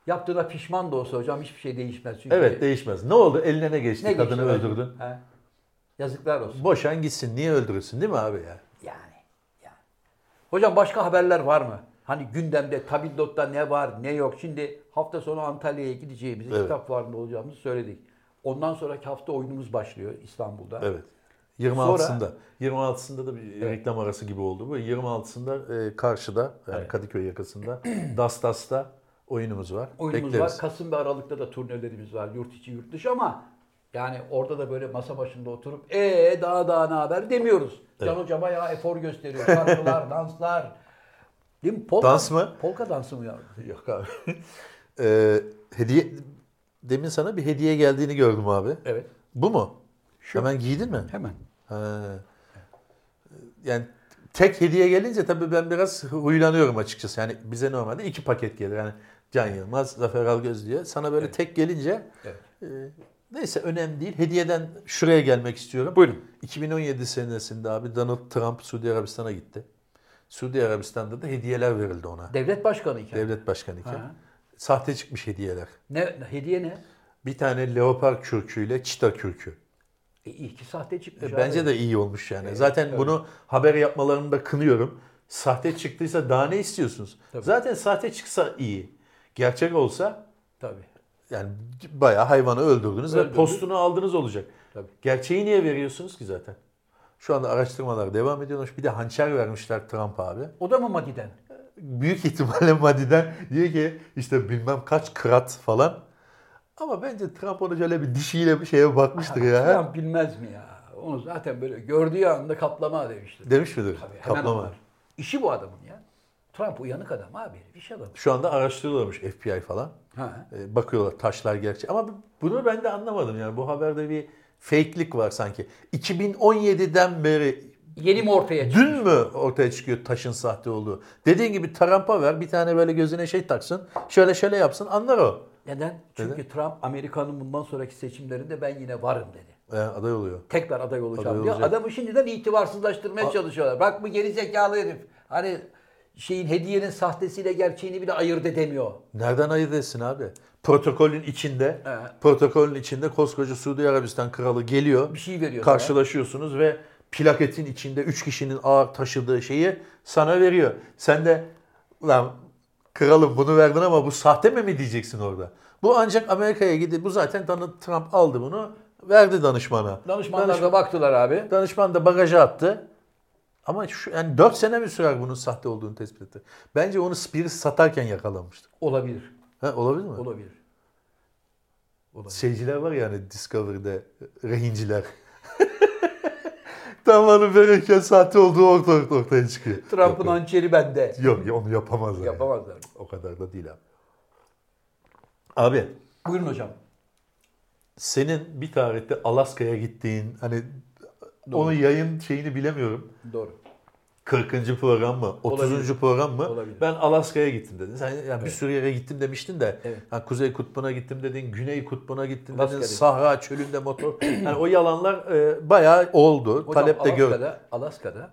yaptığına pişman da olsa hocam hiçbir şey değişmez. Çünkü evet değişmez. Ne oldu? Eline ne geçti? ne Kadını geçti öldürdün. He. Yazıklar olsun. Boşan gitsin. Niye öldürürsün değil mi abi ya? Yani. yani. Hocam başka haberler var mı? Hani gündemde, tabildot'ta ne var, ne yok. Şimdi hafta sonu Antalya'ya gideceğimizi, Evet. kitap fuarında olacağımızı söyledik. Ondan sonraki hafta oyunumuz başlıyor İstanbul'da. Evet. 26'sında. Sonra- 26'sında da bir reklam arası gibi oldu bu. 26'sında e, karşıda yani Evet. Kadıköy yakasında Dastas'ta oyunumuz var. Oyunumuz Bekleriz. var. Kasım ve Aralık'ta da turnelerimiz var. Yurt içi, yurt dışı ama yani orada da böyle masa başında oturup ee daha daha ne haber demiyoruz. Can Hoca bayağı efor gösteriyor. Şarkılar, danslar. Değil mi? Polka, Dans mı? Polka dansı mı ya? Yok abi. Ee, hediye demin sana bir hediye geldiğini gördüm abi. Evet. Bu mu? Hemen giydin mi? Hemen. Ha. Yani tek hediye gelince tabii ben biraz huylanıyorum açıkçası. Yani bize normalde iki paket gelir. Yani Can Yılmaz, Zafer Algöz diye. Sana böyle tek gelince Evet. e, neyse önemli değil. Hediyeden şuraya gelmek istiyorum. Buyurun. 2017 senesinde abi Donald Trump Suudi Arabistan'a gitti. Suudi Arabistan'da da hediyeler verildi ona. Devlet başkanı iken. Devlet başkanı iken. Ha. Sahte çıkmış hediyeler. Ne, hediye ne? Bir tane leopar kürküyle çita kürkü. E, iyi ki sahte çıkmış. E, Bence abi. de iyi olmuş yani. Evet, Zaten tabii. bunu haber yapmalarını da kınıyorum. Sahte çıktıysa daha ne istiyorsunuz? Tabii. Zaten sahte çıksa iyi. Gerçek olsa Tabii. yani bayağı hayvanı öldürdünüz ve Öldürdük. postunu aldınız olacak. Tabii. Gerçeği niye veriyorsunuz ki zaten? Şu anda araştırmalar devam ediyormuş. Bir de hançer vermişler Trump abi. O da mı Madi'den? Büyük ihtimalle Madi'den diyor ki işte bilmem kaç krat falan. Ama bence Trump onu şöyle bir dişiyle bir şeye bakmıştır ya. Trump bilmez mi ya? Onu zaten böyle gördüğü anda kaplama demiştir. Demiş midir? Tabii, Kaplama. anlar. İşi bu adamın ya. Trump uyanık adam abi. İş adamı. Şu anda araştırıyorlarmış FBI falan. Ha. E, bakıyorlar taşlar gerçek. Ama bunu ben de anlamadım yani. Bu haberde bir fake'lik var sanki. 2017'den beri Yeni mi ortaya çıktı? dün mü ortaya çıkıyor taşın sahte olduğu? Dediğin gibi Trump'a ver bir tane böyle gözüne şey taksın. Şöyle şöyle yapsın anlar o. Neden? Çünkü Trump Amerika'nın bundan sonraki seçimlerinde ben yine varım dedi. E, aday oluyor. Tekrar aday olacağım Aday diyor. olacak. Adamı şimdiden itibarsızlaştırmaya çalışıyorlar. Bak bu geri zekalı herif. Hani şeyin hediyenin sahtesiyle gerçeğini bile ayırt edemiyor. Nereden ayırt etsin abi? Protokolün içinde, He. protokolün içinde koskoca Suudi Arabistan kralı geliyor. Bir şey veriyor sana. Karşılaşıyorsunuz ve plaketin içinde 3 kişinin ağır taşıdığı şeyi sana veriyor. Sen de lan kralım bunu verdin ama bu sahte mi mi diyeceksin orada? Bu ancak Amerika'ya gidip bu zaten Donald Trump aldı bunu verdi danışmana. Danışmanlar Danışman- da baktılar abi. Danışman da bagaja attı. Ama şu, yani 4 sene mi sürer bunun sahte olduğunu tespit etti? Bence onu Spears satarken yakalanmıştı. Olabilir. Ha, olabilir mi? Olabilir. Olabilir. Şeyciler var ya hani Discovery'de rehinciler. Tam onu verirken sahte olduğu ortaya, ortaya çıkıyor. Trump'ın hançeri bende. yok, onu yapamazlar. yani. Yapamazlar. O kadar da değil abi. Abi Buyurun hocam. senin bir tarihte Alaska'ya gittiğin hani onun yayın şeyini bilemiyorum. Doğru. 40. program mı? 30. Olabilir. program mı? Olabilir. Ben Alaska'ya gittim dedin. Sen yani bir sürü yere gittim demiştin de. Evet. Yani Kuzey Kutbu'na gittim dedin, Güney Kutbu'na gittim Alaska dedin. Sahra çölünde motor. Yani o yalanlar e, bayağı oldu. Hocam Talep de gör. Alaska'da, Alaska'da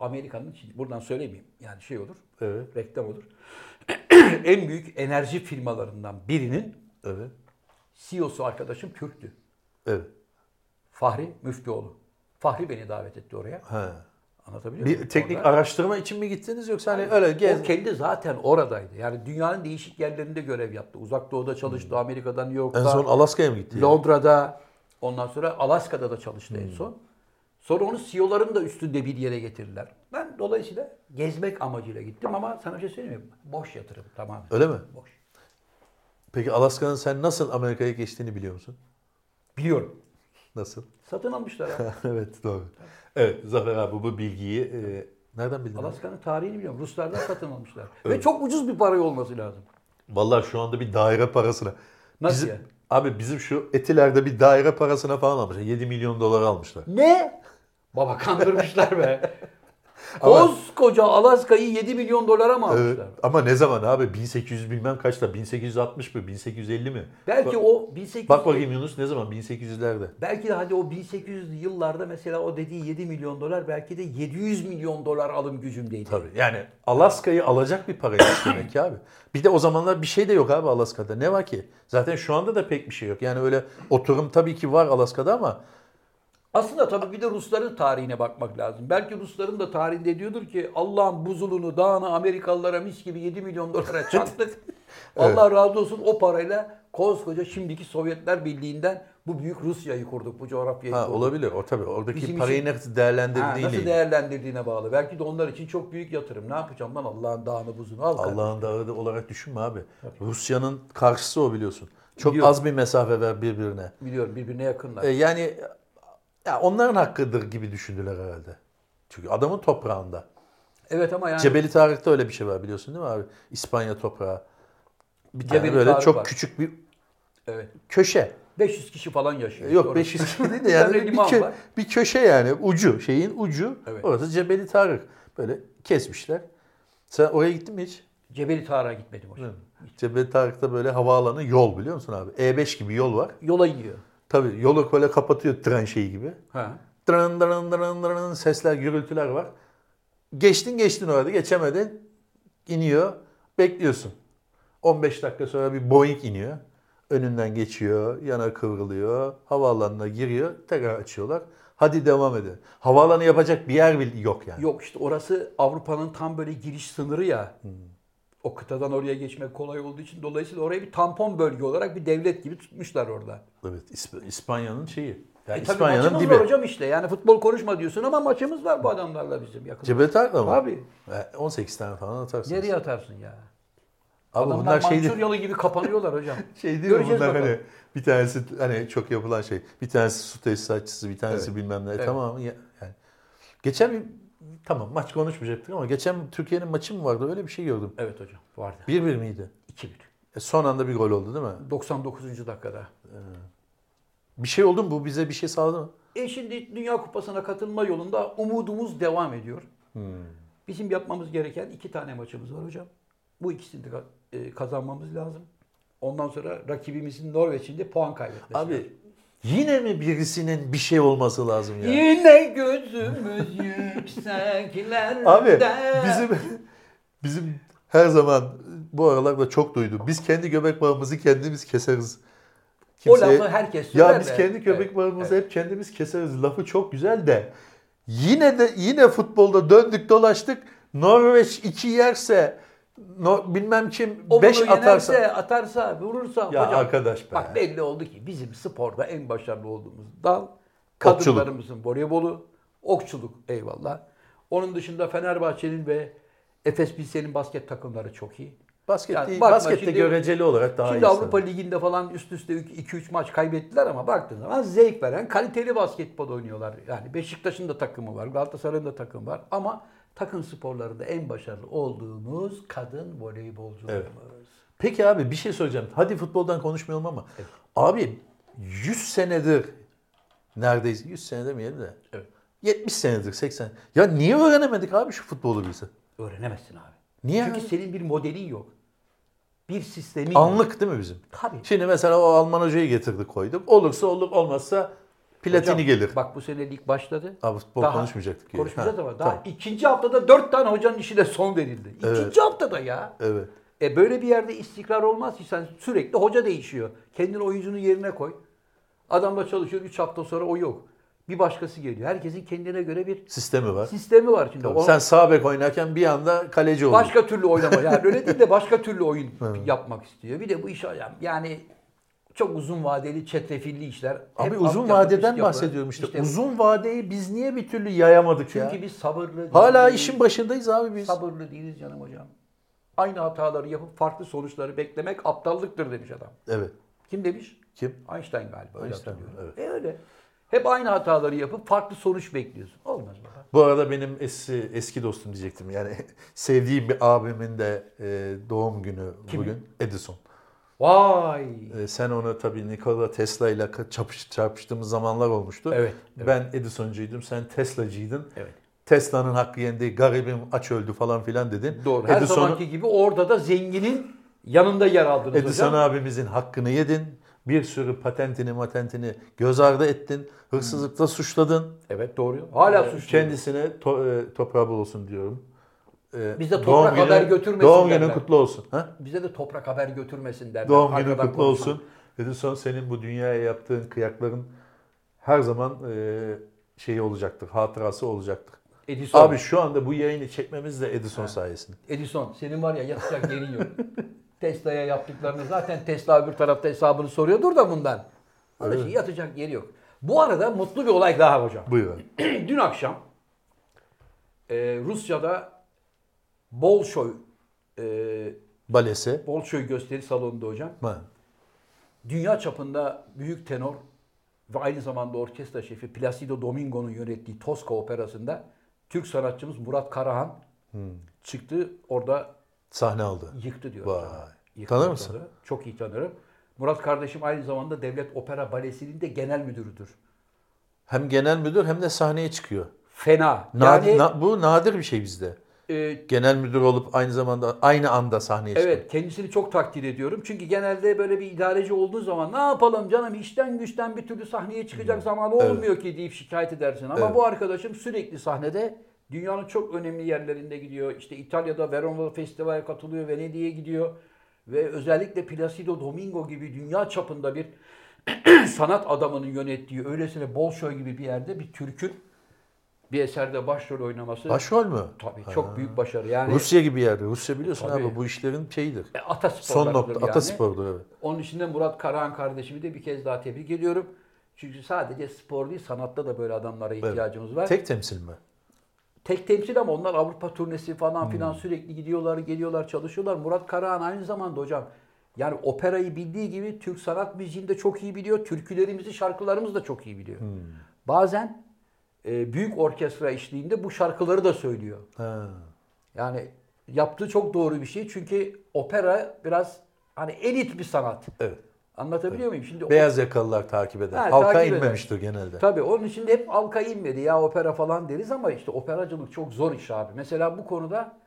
Amerika'nın buradan söylemeyeyim. Yani şey olur. Evet. Reklam olur. en büyük enerji firmalarından birinin Evet. CEO'su arkadaşım Türktü. Evet. Fahri Müftüoğlu. Fahri beni davet etti oraya. Ha. Anlatabiliyor muyum? Teknik Orada- araştırma için mi gittiniz yoksa hani öyle gez. O kendi zaten oradaydı. Yani dünyanın değişik yerlerinde görev yaptı. Uzak Doğu'da çalıştı. Amerika'da, New York'ta, Hmm. En son Alaska'ya mı gitti? Londra'da, ondan sonra Alaska'da da çalıştı en son. Sonra onu CEO'ların da üstünde bir yere getirdiler. Ben dolayısıyla gezmek amacıyla gittim ama sana bir şey söyleyeyim mi? Boş yatırım tamamen. Öyle mi? Boş. Peki Alaska'nın sen nasıl Amerika'ya geçtiğini biliyor musun? Biliyorum. Nasıl? Satın almışlar ya. evet doğru. Evet Zafer abi bu bilgiyi e, nereden bildin? abi? Alaska'nın tarihini biliyorum. Ruslardan satın almışlar. Ve çok ucuz bir parayı olması lazım. Vallahi şu anda bir daire parasına. Nasıl Bizim- ya? Abi bizim şu Etiler'de bir daire parasına falan almışlar. 7 milyon dolar almışlar. Ne? Baba kandırmışlar be. Koskoca Alaska'yı 7 milyon dolara mı Evet. almışlar? Ama ne zaman abi? 1800 bilmem kaçta? 1860 mı? 1850 mi? Belki Bak- o 1800 Bak bakayım Yunus ne zaman? 1800'lerde. Belki de hadi o 1800'lü yıllarda mesela o dediği 7 milyon dolar belki de 700 milyon dolar alım gücümdeydi. Tabii yani Alaska'yı alacak bir paraymış demek ki abi. Bir de o zamanlar bir şey de yok abi Alaska'da. Ne var ki? Zaten şu anda da pek bir şey yok. Yani öyle oturum tabii ki var Alaska'da ama Aslında tabii bir de Rusların tarihine bakmak lazım. Belki Rusların da tarihinde diyordur ki Allah'ın buzulunu, dağını Amerikalılara mis gibi 7 milyon dolara çaktık. Allah razı olsun o parayla koskoca şimdiki Sovyetler Birliği'nden bu büyük Rusya'yı kurduk, bu coğrafyayı ha, kurduk. olabilir. O tabii oradaki Bizim parayı için- nasıl Ha, değerlendirdiğiyle. nasıl değerlendirdiğine bağlı. Belki de onlar için çok büyük yatırım. Ne yapacağım lan Allah'ın dağını buzunu al. Allah'ın dağı da olarak düşünme abi. Rusya'nın karşısı o biliyorsun. Çok Biliyorum. az bir mesafe ver birbirine. Biliyorum birbirine yakınlar. E, yani ya onların hakkıdır gibi düşündüler herhalde. Çünkü adamın toprağında. evet ama yani Cebeli Tarık'ta öyle bir şey var biliyorsun değil mi abi? İspanya toprağı. Bir tane Cebeli böyle Tarık çok var. küçük bir evet. köşe. 500 kişi falan yaşıyor. Yok Orası. 500 kişi değil de yani bir, kö- var. bir köşe yani ucu şeyin ucu. Evet. Orası Cebeli Tarık. Böyle kesmişler. Sen oraya gittin mi hiç? Cebeli Tarık'a gitmedim hocam. Cebeli Tarık'ta böyle havaalanı yol biliyor musun abi? E5 gibi yol var. Yola gidiyor. Tabii yolu böyle kapatıyor tren şeyi gibi. Ha. Dırın dırın dırın dırın sesler, gürültüler var. Geçtin geçtin orada geçemedin. iniyor. Bekliyorsun. 15 dakika sonra bir Boeing iniyor. Önünden geçiyor, yana kıvrılıyor, havaalanına giriyor, tekrar açıyorlar. Hadi devam edin. Havaalanı yapacak bir yer yok yani. Yok işte orası Avrupa'nın tam böyle giriş sınırı ya. Hmm. O kıtadan oraya geçmek kolay olduğu için dolayısıyla orayı bir tampon bölge olarak bir devlet gibi tutmuşlar orada. Evet, İsp- İspanya'nın şeyi. Yani E İspanya'nın maçımız dibi. var hocam işte. Yani futbol konuşma diyorsun ama maçımız var bu adamlarla bizim yakın. Cebel Tarık'ta mı? Abi E, 18 tane falan atarsınız. nereye atarsın ya? Abi Adamlar bunlar şey değil. Mançuryalı gibi kapanıyorlar hocam. Şey değil mi Göreceğiz bunlar bakalım. hani bir tanesi hani çok yapılan şey. Bir tanesi su tesisatçısı, bir tanesi Evet. bilmem ne. Evet. Tamam ya- yani. Geçen bir tamam maç konuşmayacaktık ama geçen Türkiye'nin maçı mı vardı? Öyle bir şey gördüm. Evet hocam vardı. 1-1 miydi? 2-1. E, son anda bir gol oldu değil mi? 99. dakikada. Bir şey oldu mu? Bu bize bir şey sağladı mı? E şimdi Dünya Kupası'na katılma yolunda umudumuz devam ediyor. Hmm. Bizim yapmamız gereken iki tane maçımız var hocam. Bu ikisini de e, kazanmamız lazım. Ondan sonra rakibimizin Norveç'in de puan kaybetmesi lazım. Yine mi birisinin bir şey olması lazım ya? Yine gözümüz yükseklerde. Abi bizim bizim her zaman bu aralarda çok duydu. Biz kendi göbek bağımızı kendimiz keseriz. o lafı herkes söyler Ya biz de. kendi göbek Evet, bağımızı evet. hep kendimiz keseriz. Lafı çok güzel de yine de yine futbolda döndük dolaştık. Norveç 2 yerse no, bilmem kim O 5 bunu atarsa. atarsa, vurursa Ya hocam. arkadaş be. Bak belli oldu ki bizim sporda en başarılı olduğumuz dal Okçuluk. kadınlarımızın voleybolu, okçuluk eyvallah. Onun dışında Fenerbahçe'nin ve Efes Pilsen'in basket takımları çok iyi. Basket Yani değil, baskette şimdi- göreceli olarak daha Şimdi iyi. Avrupa Ligi'nde falan üst üste 2-3 maç kaybettiler ama baktığın zaman zevk veren kaliteli basketbol oynuyorlar. Yani Beşiktaş'ın da takımı var, Galatasaray'ın da takımı var ama takım sporlarında en başarılı olduğumuz kadın voleybolcularımız. Peki abi bir şey söyleyeceğim. Hadi futboldan konuşmayalım ama. Abi 100 senedir neredeyse 100 sene demeyelim de. Evet. 70 senedir 80. Ya niye öğrenemedik abi şu futbolu bize? Öğrenemezsin abi. Niye Çünkü abi? senin bir modelin yok. Bir sistemin yok. Anlık değil mi bizim? Tabii. Şimdi mesela o Alman hocayı getirdik koyduk. Olursa olur olmazsa platini Hocam, gelir. Bak bu sene lig başladı. Abi futbol Daha- konuşmayacaktık. ya. Konuşmayacağız ama daha tamam. ikinci haftada dört tane hocanın işine son verildi. İkinci Evet. haftada ya. Evet. E böyle bir yerde istikrar olmaz ki sen sürekli hoca değişiyor. Kendini oyuncunun yerine koy. Adamla çalışıyor 3 hafta sonra o yok. Bir başkası geliyor. Herkesin kendine göre bir Sistemi var. sistemi var şimdi. Tabii. O- Sen sağ bek oynarken bir anda kaleci olur. başka türlü oynama. Yani öyle değil de başka türlü oyun yapmak istiyor. Bir de bu iş yani çok uzun vadeli çetrefilli işler. Abi Hep uzun vadeden yapı. bahsediyorum işte. İşte uzun vadeyi biz niye bir türlü yayamadık ya? çünkü biz sabırlı Hala değiliz. işin başındayız abi biz. sabırlı değiliz canım hocam. Aynı hataları yapıp farklı sonuçları beklemek aptallıktır demiş adam. Evet. Kim demiş? Kim? Einstein galiba. Öyle Einstein, hatırlıyorum. E öyle. Hep aynı hataları yapıp farklı sonuç bekliyorsun. Olmaz baba. Bu arada benim eski, eski dostum diyecektim. Yani sevdiğim bir abimin de e, doğum günü Kimin? bugün. Edison. Vay. E, sen onu tabii Nikola Tesla ile çapış, çarpıştığımız zamanlar olmuştu. Evet, evet. Ben Edison'cuydum, sen Tesla'cıydın. Evet. Tesla'nın hakkı yendi, garibim aç öldü falan filan dedin. Doğru. Her Edison'u- zamanki gibi orada da zenginin yanında yer aldınız Edison hocam. abimizin hakkını yedin. Bir sürü patentini matentini göz ardı ettin. Hırsızlıkla suçladın. Evet doğru. Hala Ee. Kendisine to- e, toprağı bol olsun diyorum. Ee, Bize toprak doğum günü- haber götürmesin Doğum derler. kutlu olsun. Ha? Bize de toprak haber götürmesin derler. Doğum Arkadan kutlu konuşma. olsun. Edison senin bu dünyaya yaptığın kıyakların her zaman e, şeyi olacaktır. Hatırası olacaktır. Edison. Abi şu anda bu yayını çekmemiz de Edison sayesinde. Edison senin var ya yatacak yerin yok. Tesla'ya yaptıklarını zaten Tesla öbür tarafta hesabını soruyordur da bundan. Öyle şey yatacak yeri yok. Bu arada mutlu bir olay daha hocam. Buyur abi. Dün akşam e, Rusya'da Bolşoy e, Balese. Bolşoy gösteri salonunda hocam. Ha. Dünya çapında büyük tenor ve aynı zamanda orkestra şefi Placido Domingo'nun yönettiği Tosca operasında Türk sanatçımız Murat Karahan Hmm. çıktı. Orada Sahne aldı. Yıktı diyor. Vay. Yıktı Tanır mısın? Çok iyi tanırım. Murat kardeşim aynı zamanda Devlet Opera Balesi'nin de genel müdürüdür. Hem genel müdür hem de sahneye çıkıyor. Fena. Nadir, Yani na- bu nadir bir şey bizde. E, Genel müdür olup aynı zamanda aynı anda sahneye çıkıyor. evet kendisini çok takdir ediyorum. Çünkü genelde böyle bir idareci olduğu zaman ne yapalım canım işten güçten bir türlü sahneye çıkacak zamanı olmuyor ki deyip şikayet edersin. Ama. Evet. bu arkadaşım sürekli sahnede dünyanın çok önemli yerlerinde gidiyor. İşte İtalya'da Verona Festivale katılıyor, Venedik'e gidiyor. Ve özellikle Placido Domingo gibi dünya çapında bir sanat adamının yönettiği öylesine Bolşoy gibi bir yerde bir Türk'ün bir eserde başrol oynaması Başrol mü? tabii çok büyük başarı. Yani Rusya gibi yerde. Rusya biliyorsun Tabii. abi bu işlerin şeyidir. e, atasporlarıdır Son nokta yani. ataspordur evet. Onun için de Murat Karahan kardeşimi de bir kez daha tebrik ediyorum. Çünkü sadece spor değil sanatta da böyle adamlara ihtiyacımız var. Tek, temsil mi? tek temsil ama onlar Avrupa turnesi falan filan sürekli gidiyorlar, geliyorlar, çalışıyorlar. Murat Karahan aynı zamanda hocam yani operayı bildiği gibi Türk sanat müziğini de çok iyi biliyor. Türkülerimizi, şarkılarımızı da çok iyi biliyor. Bazen e, büyük orkestra eşliğinde bu şarkıları da söylüyor. Ha. Yani yaptığı çok doğru bir şey. Çünkü opera biraz hani elit bir sanat. Evet. Anlatabiliyor muyum? Şimdi o- Beyaz yakalılar takip eder. Ha, Halka takip eder. inmemiştir genelde. Tabii onun için hep halka inmedi ya opera falan deriz ama işte operacılık çok zor iş abi. Mesela bu konuda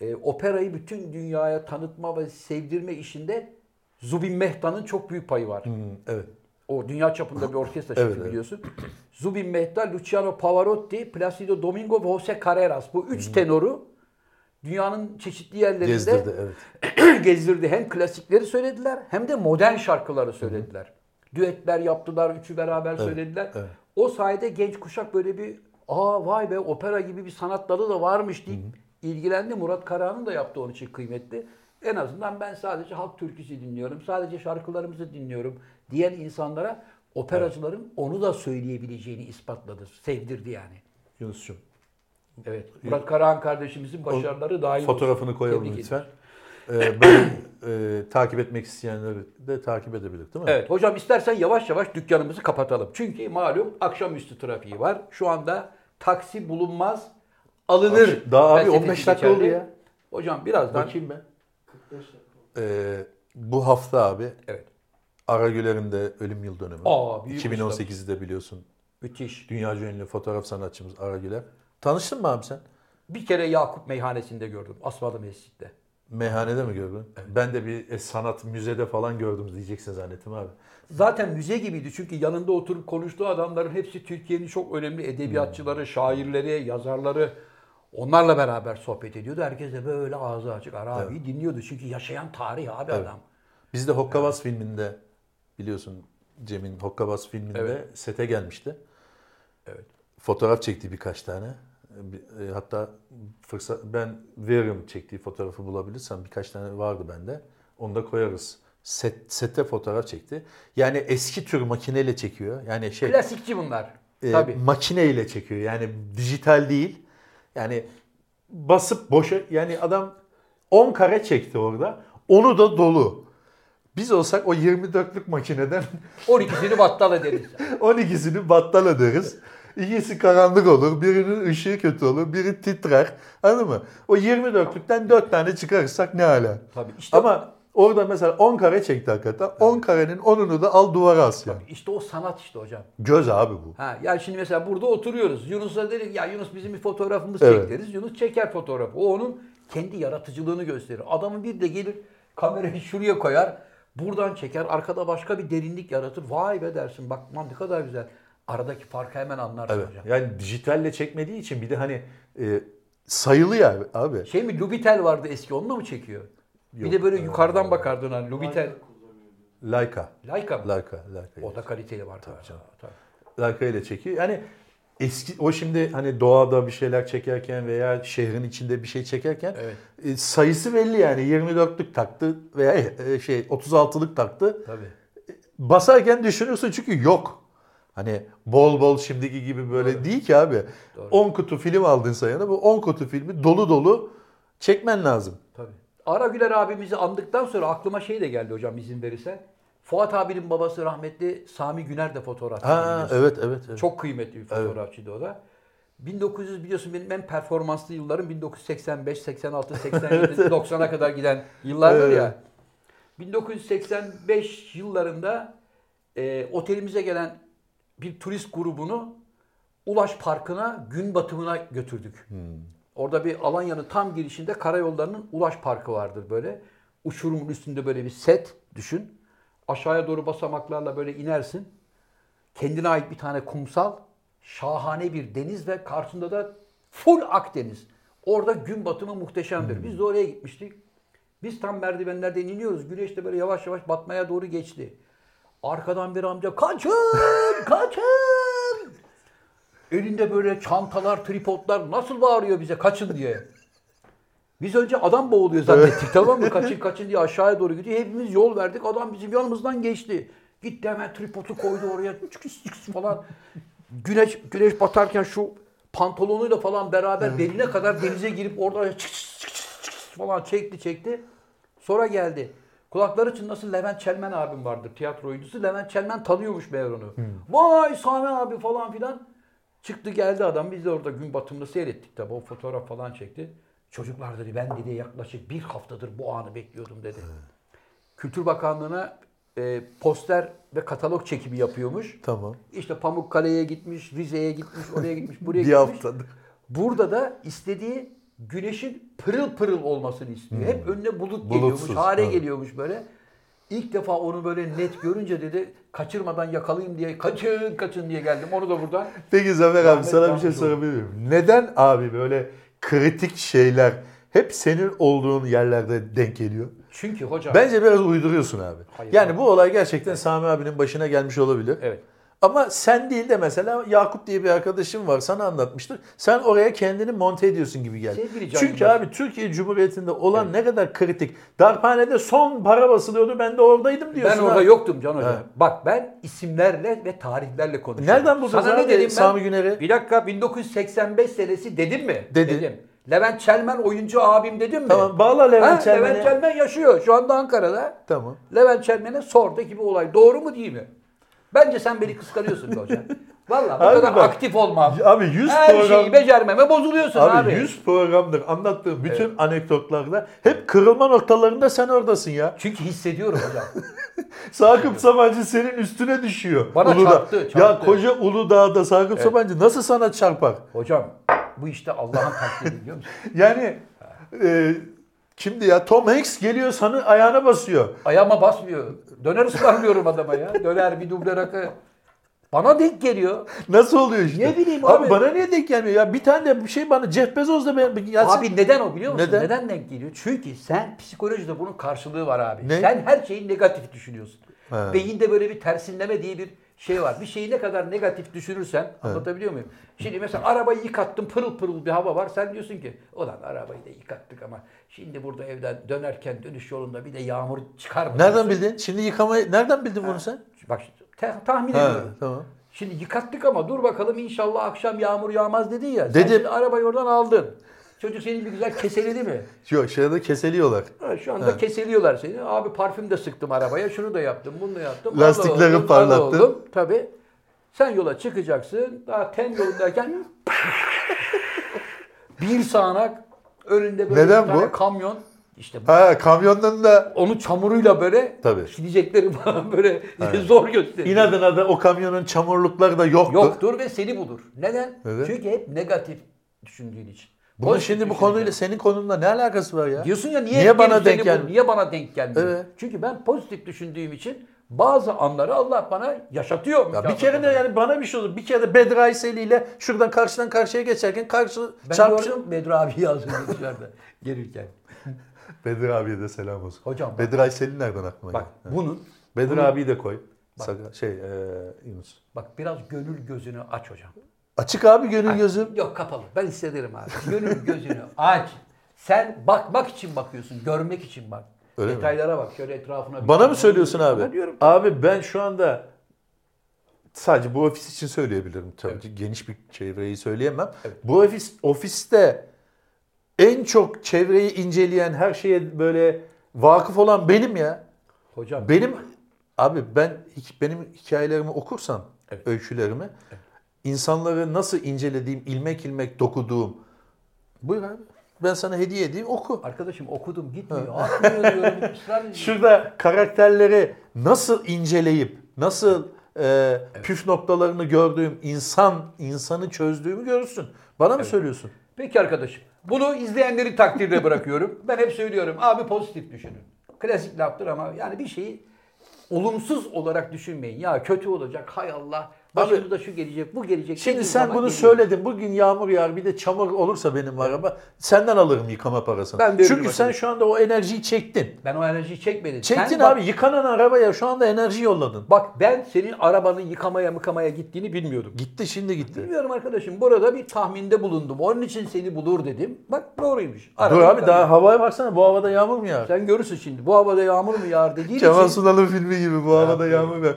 e, operayı bütün dünyaya tanıtma ve sevdirme işinde Zubin Mehta'nın çok büyük payı var. Hmm, evet. O dünya çapında bir orkestra şefi Evet, evet. biliyorsun. Zubin Mehta, Luciano Pavarotti, Placido Domingo ve Jose Carreras. Bu üç tenoru dünyanın çeşitli yerlerinde Gezdirdi evet. gezdirdi. Hem klasikleri söylediler hem de modern şarkıları söylediler. Düetler yaptılar, üçü beraber söylediler. evet. O sayede genç kuşak böyle bir aa vay be opera gibi bir sanat dalı da varmış deyip ilgilendi. Murat Karahan'ın da yaptığı onun için kıymetli. En azından ben sadece halk türküsü dinliyorum, sadece şarkılarımızı dinliyorum diyen insanlara operacıların onu da söyleyebileceğini ispatladı, sevdirdi yani. Yunus'cum Evet. Murat Karahan kardeşimizin başarıları daim fotoğrafını olsun. koyalım Tebrik lütfen. Ee, ben e, takip etmek isteyenleri de takip edebilir değil mi? Evet hocam istersen yavaş yavaş dükkanımızı kapatalım. Çünkü malum akşamüstü trafiği var. Şu anda taksi bulunmaz alınır. Daha abi felsefesi 15 dakika oldu ya. Hocam birazdan. Bakayım ben. Ee, bu hafta abi Evet. Aragüler'in de ölüm yıl dönümü. Aa, büyük 2018'de biliyorsun. Müthiş. Dünyaca ünlü fotoğraf sanatçımız Aragüler. Tanıştın mı abi sen? Bir kere Yakup Meyhanesi'nde gördüm. Asmalı Mescid'de. Meyhanede mi gördün? Ben de bir e, sanat müzede falan gördüm diyeceksin zannettim abi. Zaten müze gibiydi çünkü yanında oturup konuştuğu adamların hepsi Türkiye'nin çok önemli edebiyatçıları, şairleri, yazarları. Onlarla beraber sohbet ediyordu. Herkes de böyle ağzı açık Arabi'yi dinliyordu. Çünkü yaşayan tarih abi adam. Biz de Hokkabaz filminde biliyorsun Cem'in Hokkabaz filminde Evet. sete gelmişti. Evet. Fotoğraf çekti birkaç tane. E, Hatta fırsat ben veririm çektiği fotoğrafı bulabilirsem birkaç tane vardı bende. Onu da koyarız. Set, sette fotoğraf çekti. Yani eski tür makineyle çekiyor. Yani şey Klasikçi bunlar. e, Tabii. makineyle çekiyor. Yani dijital değil. Yani basıp boşa yani adam 10 kare çekti orada. Onu da dolu. Biz olsak o 24'lük makineden 12'sini battal ederiz. 12'sini battal ederiz. İkisi karanlık olur. Birinin ışığı kötü olur. Biri titrer. Anladın mı? O 24'lükten 4 tane çıkarırsak ne hala. Tabii işte Ama orada mesela 10 kare çekti hakikaten. 10 karenin 10'unu da al duvara as yani. işte o sanat işte hocam. Göz abi bu. Ha, yani şimdi mesela burada oturuyoruz. Yunus'a dedik ya Yunus bizim bir fotoğrafımız Evet. çek deriz. Yunus çeker fotoğrafı. O onun kendi yaratıcılığını gösterir. Adamın bir de gelir kamerayı şuraya koyar. Buradan çeker. Arkada başka bir derinlik yaratır. Vay be dersin. Bak man ne kadar güzel. Aradaki farkı hemen anlarsın Evet. hocam. Yani dijitalle çekmediği için bir de hani e, sayılı ya abi. Şey mi Lubitel vardı eski onunla mı çekiyor? bir Yok. de böyle yukarıdan bakardın hani Lubitel. Leica. Leica mı? Leica. Leica. O da kaliteli var tabii. tabii. Leica ile çekiyor. Yani eski o şimdi hani doğada bir şeyler çekerken veya şehrin içinde bir şey çekerken Evet. e, sayısı belli yani 24'lük taktı veya e, şey 36'lık taktı. Tabii. Basarken düşünüyorsun çünkü yok. Hani bol bol şimdiki gibi böyle değil ki abi. 10 kutu film aldın sayana bu 10 kutu filmi dolu dolu çekmen lazım. Tabii. Ara Güler abimizi andıktan sonra aklıma şey de geldi hocam izin verirsen. Fuat abinin babası rahmetli Sami Güner de fotoğrafçı. Ha evet evet. evet. Çok kıymetli bir fotoğrafçıydı o da. 1900 biliyorsun benim en performanslı yıllarım 1985, 86, 87, 90'a kadar giden yıllardır Evet. ya. 1985 yıllarında e, otelimize gelen bir turist grubunu Ulaş Parkı'na gün batımına götürdük. Orada bir Alanya'nın tam girişinde karayollarının Ulaş Parkı vardır böyle. Uçurumun üstünde böyle bir set düşün. Aşağıya doğru basamaklarla böyle inersin. Kendine ait bir tane kumsal, şahane bir deniz ve karşısında da full Akdeniz. Orada gün batımı muhteşemdir. Biz de oraya gitmiştik. Biz tam merdivenlerden iniyoruz. Güneş de böyle yavaş yavaş batmaya doğru geçti. Arkadan bir amca kaçın, kaçın. Elinde böyle çantalar, tripodlar nasıl bağırıyor bize kaçın diye. Biz önce adam boğuluyor zannettik tamam mı? Kaçın kaçın diye aşağıya doğru gidiyor. Hepimiz yol verdik. Adam bizim yanımızdan geçti. Gitti hemen tripodu koydu oraya. Çıkış çıkış falan. Güneş güneş batarken şu pantolonuyla falan beraber beline kadar denize girip orada çık çık çık falan çekti çekti. Sonra geldi. Kulakları çınlasın Levent Çelmen abim vardır tiyatro oyuncusu. Levent Çelmen tanıyormuş meğer onu. Vay Sami abi falan filan. Çıktı geldi adam. Biz de orada gün batımını seyrettik tabi. O fotoğraf falan çekti. Çocuklar dedi ben dedi yaklaşık bir haftadır bu anı bekliyordum dedi. Kültür Bakanlığı'na e, poster ve katalog çekimi yapıyormuş. Tamam. İşte Pamukkale'ye gitmiş, Rize'ye gitmiş, oraya gitmiş, buraya Bir gitmiş. haftadır. Burada da istediği güneşin pırıl pırıl olmasını istiyor. Hep önüne bulut geliyormuş, Hmm. Bulutsuz, hare evet. geliyormuş böyle. İlk defa onu böyle net görünce dedi kaçırmadan yakalayayım diye kaçın kaçın diye geldim. Onu da buradan Peki Zafer abi sana bir şey sorabilir miyim? Neden abi böyle kritik şeyler hep senin olduğun yerlerde denk geliyor? çünkü hocam Bence biraz uyduruyorsun abi. Hayır. yani bu olay gerçekten Sami abinin başına gelmiş olabilir. evet. Ama sen değil de mesela Yakup diye bir arkadaşım var sana anlatmıştır. Sen oraya kendini monte ediyorsun gibi geldi. Sevgili Can Çünkü Yılmaz. abi Türkiye Cumhuriyeti'nde olan ne kadar kritik. Darphanede son para basılıyordu ben de oradaydım diyorsun. Ben orada abi. yoktum Can Hoca. Evet. Bak ben isimlerle ve tarihlerle konuşuyorum. Nereden buldun Sana ne dedim ben? Sami Güner'i? Bir dakika 1985 senesi dedim mi? Dedin. Dedim. Levent Çelmen oyuncu abim dedim mi? Tamam bağla Levent Ha, Çelmen'i. Levent Çelmen yaşıyor şu anda Ankara'da. Tamam. Levent Çelmen'e sor de ki bu olay doğru mu değil mi? Bence sen beni kıskanıyorsun be hocam. Valla bu Abi kadar bak, aktif olmam. Abi 100 Her program şeyi becermeme bozuluyorsun abi. Abi 100 programdır anlattığım bütün anekdotlarda hep kırılma noktalarında sen oradasın ya. Çünkü hissediyorum hocam. Sakıp Sabancı senin üstüne düşüyor. Bana çarptı, Ya çarptı. koca Uludağ'da Sakıp Sabancı nasıl sana çarpar? hocam bu işte Allah'ın takdiri biliyor musun? Yani e, kimdi ya Tom Hanks geliyor sana ayağına basıyor. Ayağıma basmıyor. Döner ısmarlıyorum adama ya. Döner bir duble rakı. Bana denk geliyor. Nasıl oluyor işte? Ne bileyim abi. abi. bana niye denk gelmiyor ya? Bir tane de bir şey bana Jeff Bezos da ben sen- Abi neden o biliyor musun? Neden? Neden? denk geliyor? Çünkü sen psikolojide bunun karşılığı var abi. Ne? Sen her şeyi negatif düşünüyorsun. He. Beyinde böyle bir tersinleme diye bir şey var. Bir şeyi ne kadar negatif düşünürsen anlatabiliyor muyum? Şimdi mesela arabayı yıkattım pırıl pırıl bir hava var. Sen diyorsun ki ulan arabayı da yıkattık ama şimdi burada evden dönerken dönüş yolunda bir de yağmur çıkar mı? Nereden diyorsun. bildin? Şimdi yıkamayı nereden bildin bunu sen? Bak te- tahmin Ha, ediyorum. tamam. Şimdi yıkattık ama dur bakalım inşallah akşam yağmur yağmaz dedin ya. Sen Dedim. şimdi arabayı oradan aldın. Çocuk seni bir güzel keseledi mi? Yok şeyde keseliyorlar. Ha, şu anda keseliyorlar seni. Abi parfüm de sıktım arabaya. Şunu da yaptım, bunu da yaptım. Lastikleri al oğlum. Tabii. Sen yola çıkacaksın. Daha ten yolundayken bir sağanak önünde böyle Neden bir tane bu? kamyon. İşte Ha kamyondan da onu çamuruyla böyle Tabii. silecekleri falan böyle zor gösteriyor. inadına da o kamyonun çamurlukları da yoktu. Yoktur ve seni bulur. Neden? Neden? Çünkü hep negatif düşündüğün için. Bunun şimdi bu konuyla senin konunla ne alakası var ya? Diyorsun ya niye, Niye bana denk gelmiyor? Niye bana denk gelmiyor? Evet. Çünkü ben pozitif düşündüğüm için bazı anları Allah bana yaşatıyor. Ya bir kere de yani bana bir şey olur. Bir kere de Bedri Ayseli ile şuradan karşıdan karşıya geçerken karşı ben çarpışı... gördüm Bedri abi yazıyor dışarıda gelirken. Bedri abiye de selam olsun. Hocam bak, Bedri Ayseli nereden aklına bak geldi? bunun Bedri bunun- abiyi de koy. Saka- şey e, Yunus. bak biraz gönül gözünü aç hocam. Açık abi gönül gözüm. Yok kapalı. Ben hissederim abi. Gönül gözünü aç. Sen bakmak için bakıyorsun. Görmek için bak. Öyle mi? Detaylara bak. Şöyle etrafına bir Bana mı söylüyorsun abi? Diyorum. Abi ben şu anda sadece bu ofis için söyleyebilirim. Tabii ki geniş bir çevreyi söyleyemem. Bu ofis ofiste en çok çevreyi inceleyen, her şeye böyle vakıf olan benim ya. Hocam Benim abi ben benim hikayelerimi okursan, Evet. öykülerimi insanları nasıl incelediğim, ilmek ilmek dokuduğum. Buyur abi. Ben sana hediye edeyim oku. arkadaşım okudum gitmiyor. Atmıyor diyorum. Şurada karakterleri nasıl inceleyip, nasıl e, püf noktalarını gördüğüm, insan insanı çözdüğümü görürsün. Bana mı söylüyorsun? Peki arkadaşım. Bunu izleyenleri takdirde bırakıyorum. Ben hep söylüyorum. Abi pozitif düşünün. Klasik laftır ama yani bir şeyi olumsuz olarak düşünmeyin. Ya kötü olacak hay Allah. Başımıza şu gelecek, bu gelecek. Şimdi sen bunu geliyor. söyledin. Bugün yağmur yağar bir de çamur olursa benim araba senden alırım yıkama parasını. Ben Çünkü sen şu anda o enerjiyi çektin. Ben o enerjiyi çekmedim. Çektin Sen bak- abi yıkanan arabaya şu anda enerji yolladın. Bak ben senin arabanın yıkamaya mıkamaya gittiğini bilmiyordum. Gitti şimdi gitti. Bilmiyorum arkadaşım. Burada bir tahminde bulundum. Onun için seni bulur dedim. Bak doğruymuş. Dur Araba abi yıkanıyor. daha havaya baksana bu havada yağmur mu yağar? Sen görürsün şimdi. Bu havada yağmur mu yağar dediğin Kemal için. Sunal'ın filmi gibi bu havada yağmur mu yağar?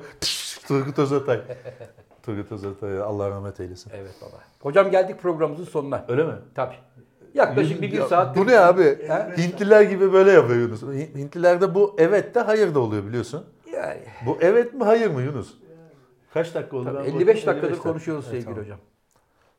Turgut Özatay. Turgut Özatay Allah rahmet eylesin. Evet baba. Hocam geldik programımızın sonuna. Öyle mi? Tabii. Yaklaşık bir, bir saat. Bu ne abi? Ha? Hintliler gibi böyle yapıyor Yunus. Hin- Hintlilerde bu evet de hayır da oluyor biliyorsun. Yani. Bu evet mi hayır mı Yunus? Kaç dakika oldu? Tabii, Ben 55 bakayım. dakikadır 55 dakika. konuşuyoruz Evet, sevgili tamam. hocam.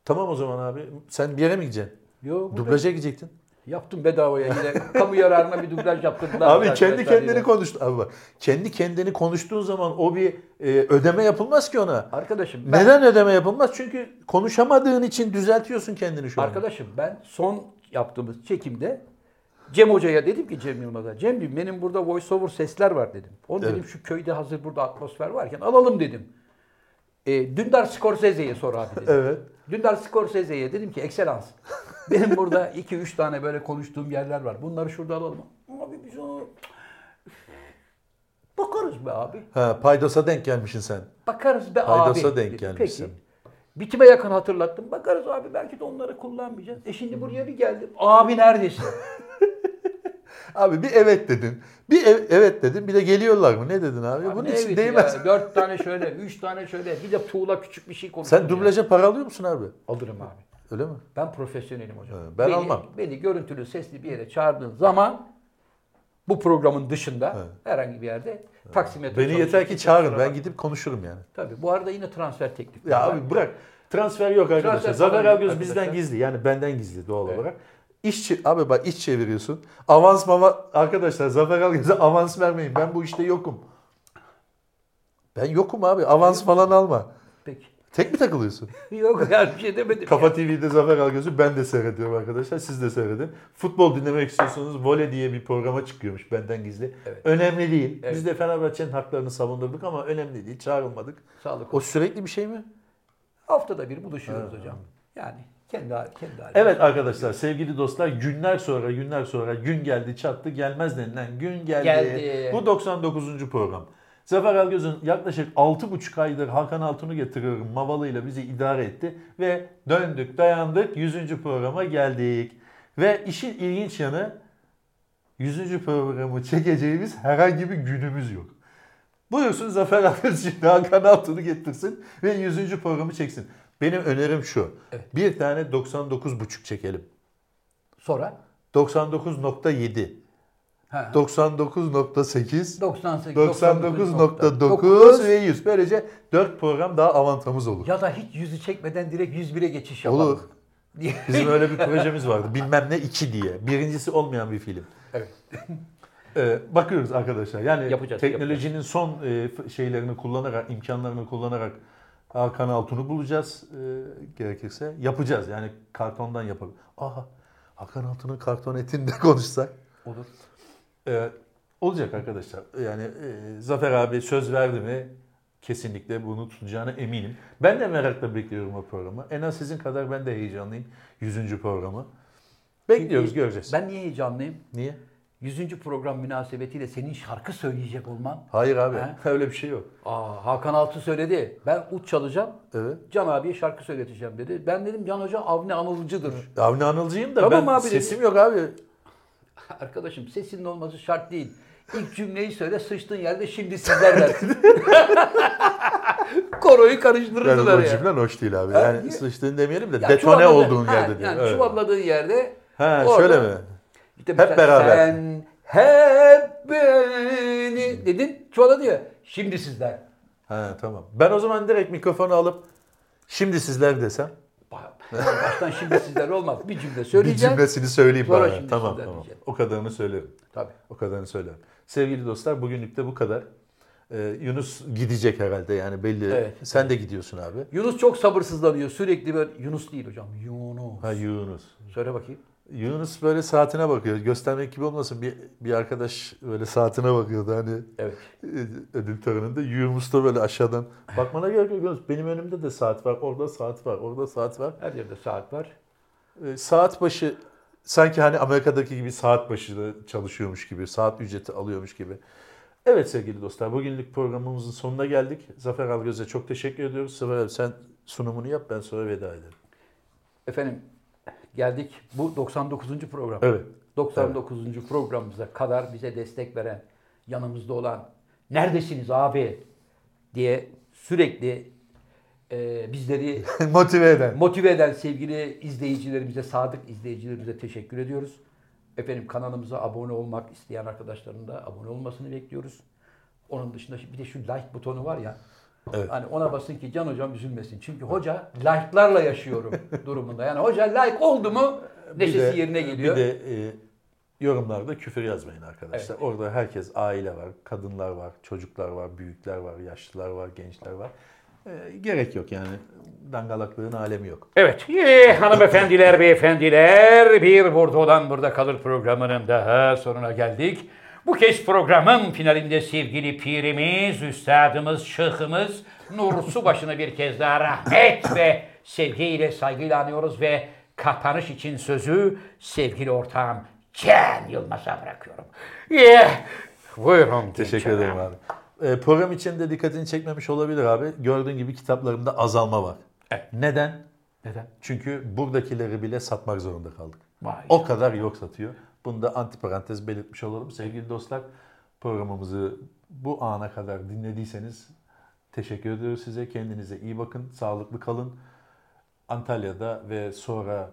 Tamam o zaman abi. Sen bir yere mi gideceksin? Yok. Dublaja gidecektin. Yaptım bedavaya yine. Kamu yararına bir dublaj yaptırdılar. Abi kendi kendini yine. konuştu. Abi bak, kendi kendini konuştuğun zaman o bir e, ödeme yapılmaz ki ona. Arkadaşım ben, Neden ödeme yapılmaz? Çünkü konuşamadığın için düzeltiyorsun kendini şu an. arkadaşım ben son yaptığımız çekimde Cem Hoca'ya dedim ki Cem Yılmaz'a. Cem'ciğim benim burada voice over sesler var dedim. Onu Evet. dedim şu köyde hazır burada atmosfer varken alalım dedim. E, Dündar Scorsese'ye sor abi dedim. Evet. Dündar Scorsese'ye dedim ki Excellence. Benim burada 2-3 tane böyle konuştuğum yerler var. Bunları şurada alalım. Abi biz onu... Bakarız be abi. Ha, paydasa denk gelmişsin sen. Bakarız be Paydasa abi. denk dedim. gelmişsin. Peki. Bitime yakın hatırlattım. Bakarız abi belki de onları kullanmayacağız. E şimdi buraya bir geldim. Abi neredesin? Abi bir evet dedin. Bir ev- evet dedin. Bir de geliyorlar mı? Ne dedin abi? Abi Bunun için eviti değmez. ya? Dört tane şöyle, üç tane şöyle. Bir de tuğla küçük bir şey konuşuyor. Sen dublaja para alıyor musun abi? Alırım abi. Öyle mi? Ben profesyonelim hocam. Evet, ben beni, almam. Beni görüntülü sesli bir yere çağırdığın zaman bu programın dışında Evet. herhangi bir yerde taksimetre Beni yeter ki çağırın. Ben gidip konuşurum yani. Tabii bu arada yine transfer teklifi. Ya var. abi bırak. Transfer yok arkadaşlar. Transfer Zafer Algöz bizden gizli. Yani benden gizli doğal Evet. olarak. İş abi bak iş çeviriyorsun. Avans mama arkadaşlar Zafer Algöz'e avans vermeyin. Ben bu işte yokum. Ben yokum abi. Avans falan alma. Tek mi takılıyorsun? Yok yani bir şey demedim. Kafa ya. TV'de Zafer Algöz'ü ben de seyrediyorum arkadaşlar. Siz de seyredin. Futbol dinlemek istiyorsanız Vole diye bir programa çıkıyormuş benden gizli. Evet. Önemli değil. Evet. Biz de Fenerbahçe'nin haklarını savundurduk ama önemli değil. Çağrılmadık. Sağlık O sürekli bir şey mi? Haftada bir buluşuyoruz hocam. Yani kendi kendi halimiz. Evet arkadaşlar sevgili dostlar günler sonra günler sonra gün geldi çattı gelmez denilen gün geldi. Geldi. Bu 99. program. Zafer Algöz'ün yaklaşık 6,5 aydır Hakan Altun'u getiriyorum Mavalı'yla bizi idare etti. Ve döndük dayandık 100. programa geldik. Ve işin ilginç yanı 100. programı çekeceğimiz herhangi bir günümüz yok. Buyursun Zafer Algöz şimdi Hakan Altun'u getirsin ve 100. programı çeksin. Benim önerim şu. Evet. Bir tane 99,5 çekelim. Sonra 99.7, ha, 99.8, 98, 99.9 ve 100. Böylece 4 program daha avantamız olur. Ya da hiç yüzü çekmeden direkt 101'e geçiş yapalım. Olur. Bizim öyle bir projemiz vardı. Bilmem ne 2 diye. Birincisi olmayan bir film. evet. Ee, bakıyoruz arkadaşlar. Yani Yapacağız, teknolojinin son e, şeylerini kullanarak, imkanlarını kullanarak Hakan Altun'u bulacağız e, gerekirse. Yapacağız. Yani kartondan yapalım. Aha Hakan Altun'un karton etinde konuşsak. Olur. Ee, olacak arkadaşlar. Yani e, Zafer abi söz verdi mi kesinlikle bunu tutacağına eminim. Ben de merakla bekliyorum o programı. En az sizin kadar ben de heyecanlıyım. 100. programı. Bekliyoruz Çünkü göreceğiz. Ben niye heyecanlıyım? Niye? 100. program münasebetiyle senin şarkı söyleyecek olman. Hayır abi. He? Öyle bir şey yok. Aa, Hakan Altun söyledi. Ben ut çalacağım. Evet. Can abiye şarkı söyleteceğim dedi. Ben dedim Can Hoca Avni Anılcı'dır. Avni Anılcıyım da Tamam ben abi dedi. sesim yok abi. Arkadaşım sesinin olması şart değil. İlk cümleyi söyle sıçtığın yerde şimdi sizler dersin. Koroyu Yani karıştırırdılar o ya. cümlen hoş değil abi. Yani niye? sıçtığını demeyelim de Ya detone olduğun ha, yerde diyor. Yani Evet. çuvalladığın yerde. Ha orada- şöyle mi? İşte Hep beraber. Sen hep beni dedin çuvala diyor. Şimdi sizler. Ha tamam. Ben o zaman direkt mikrofonu alıp şimdi sizler desem Baştan şimdi sizler olmaz. Bir cümle bir söyleyeceğim. cümlesini söyleyeyim Sonra bana. şimdi Tamam tamam. diyeceğim. O kadarını söylerim. Tabii. O kadarını söylerim. Sevgili dostlar bugünlük de bu kadar. Ee, Yunus gidecek herhalde yani belli. Evet. Sen de gidiyorsun abi. Yunus çok sabırsızlanıyor. Sürekli böyle Yunus değil hocam. Yunus. Ha Yunus. Söyle bakayım. Yunus böyle saatine bakıyor. Göstermek gibi olmasın. Bir, bir arkadaş böyle saatine bakıyordu hani Evet. e, ödül töreninde. Yunus da böyle aşağıdan bakmana gerek yok. Yunus. Benim önümde de saat var. Orada saat var. Orada saat var. Her yerde saat var. E, saat başı sanki hani Amerika'daki gibi saat başı çalışıyormuş gibi. Saat ücreti alıyormuş gibi. Evet sevgili dostlar bugünlük programımızın sonuna geldik. Zafer Algöz'e çok teşekkür ediyoruz. Zafer abi sen sunumunu yap ben sonra veda ederim. Efendim geldik bu 99. program. Evet. 99. programımıza kadar bize destek veren, yanımızda olan, neredesiniz abi diye sürekli e, bizleri Motive eden. motive eden sevgili izleyicilerimize, sadık izleyicilerimize teşekkür ediyoruz. Efendim kanalımıza abone olmak isteyen arkadaşların da abone olmasını bekliyoruz. Onun dışında bir de şu like butonu var ya. Evet. Hani ona basın ki Can hocam üzülmesin. Çünkü hoca like'larla yaşıyorum durumunda. Yani hoca like oldu mu neşesi de- yerine geliyor. Bir de e, yorumlarda küfür yazmayın arkadaşlar. Orada herkes aile var, kadınlar var, çocuklar var, büyükler var, yaşlılar var, gençler var. E, gerek yok yani. Dangalaklığın alemi yok. Evet, ee, hanımefendiler, beyefendiler, bir burada olan burada kalır programının daha sonuna geldik. Bu kez programın finalinde sevgili pirimiz, üstadımız, şıhımız Nur Subaşı'nı bir kez daha rahmet ve sevgiyle, saygıyla anıyoruz ve kapanış için sözü sevgili ortağım Can Yılmaz'a bırakıyorum. Yeah. Buyurun. Teşekkür ederim abi. E, program içinde dikkatini çekmemiş olabilir abi. Gördüğün gibi kitaplarımda azalma var. Evet. Neden? Neden? Çünkü buradakileri bile satmak zorunda kaldık. Vay. O kadar yok satıyor. Bunu da antiparantez belirtmiş olalım. Sevgili dostlar programımızı bu ana kadar dinlediyseniz teşekkür ediyoruz size. Kendinize iyi bakın. Sağlıklı kalın. Antalya'da ve sonra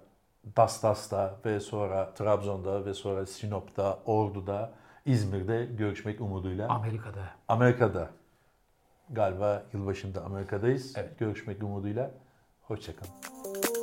Dastas'ta ve sonra Trabzon'da ve sonra Sinop'ta, Ordu'da, İzmir'de görüşmek umuduyla. Amerika'da. Amerika'da galiba yılbaşında Amerika'dayız. Evet. Görüşmek umuduyla. Hoşçakalın.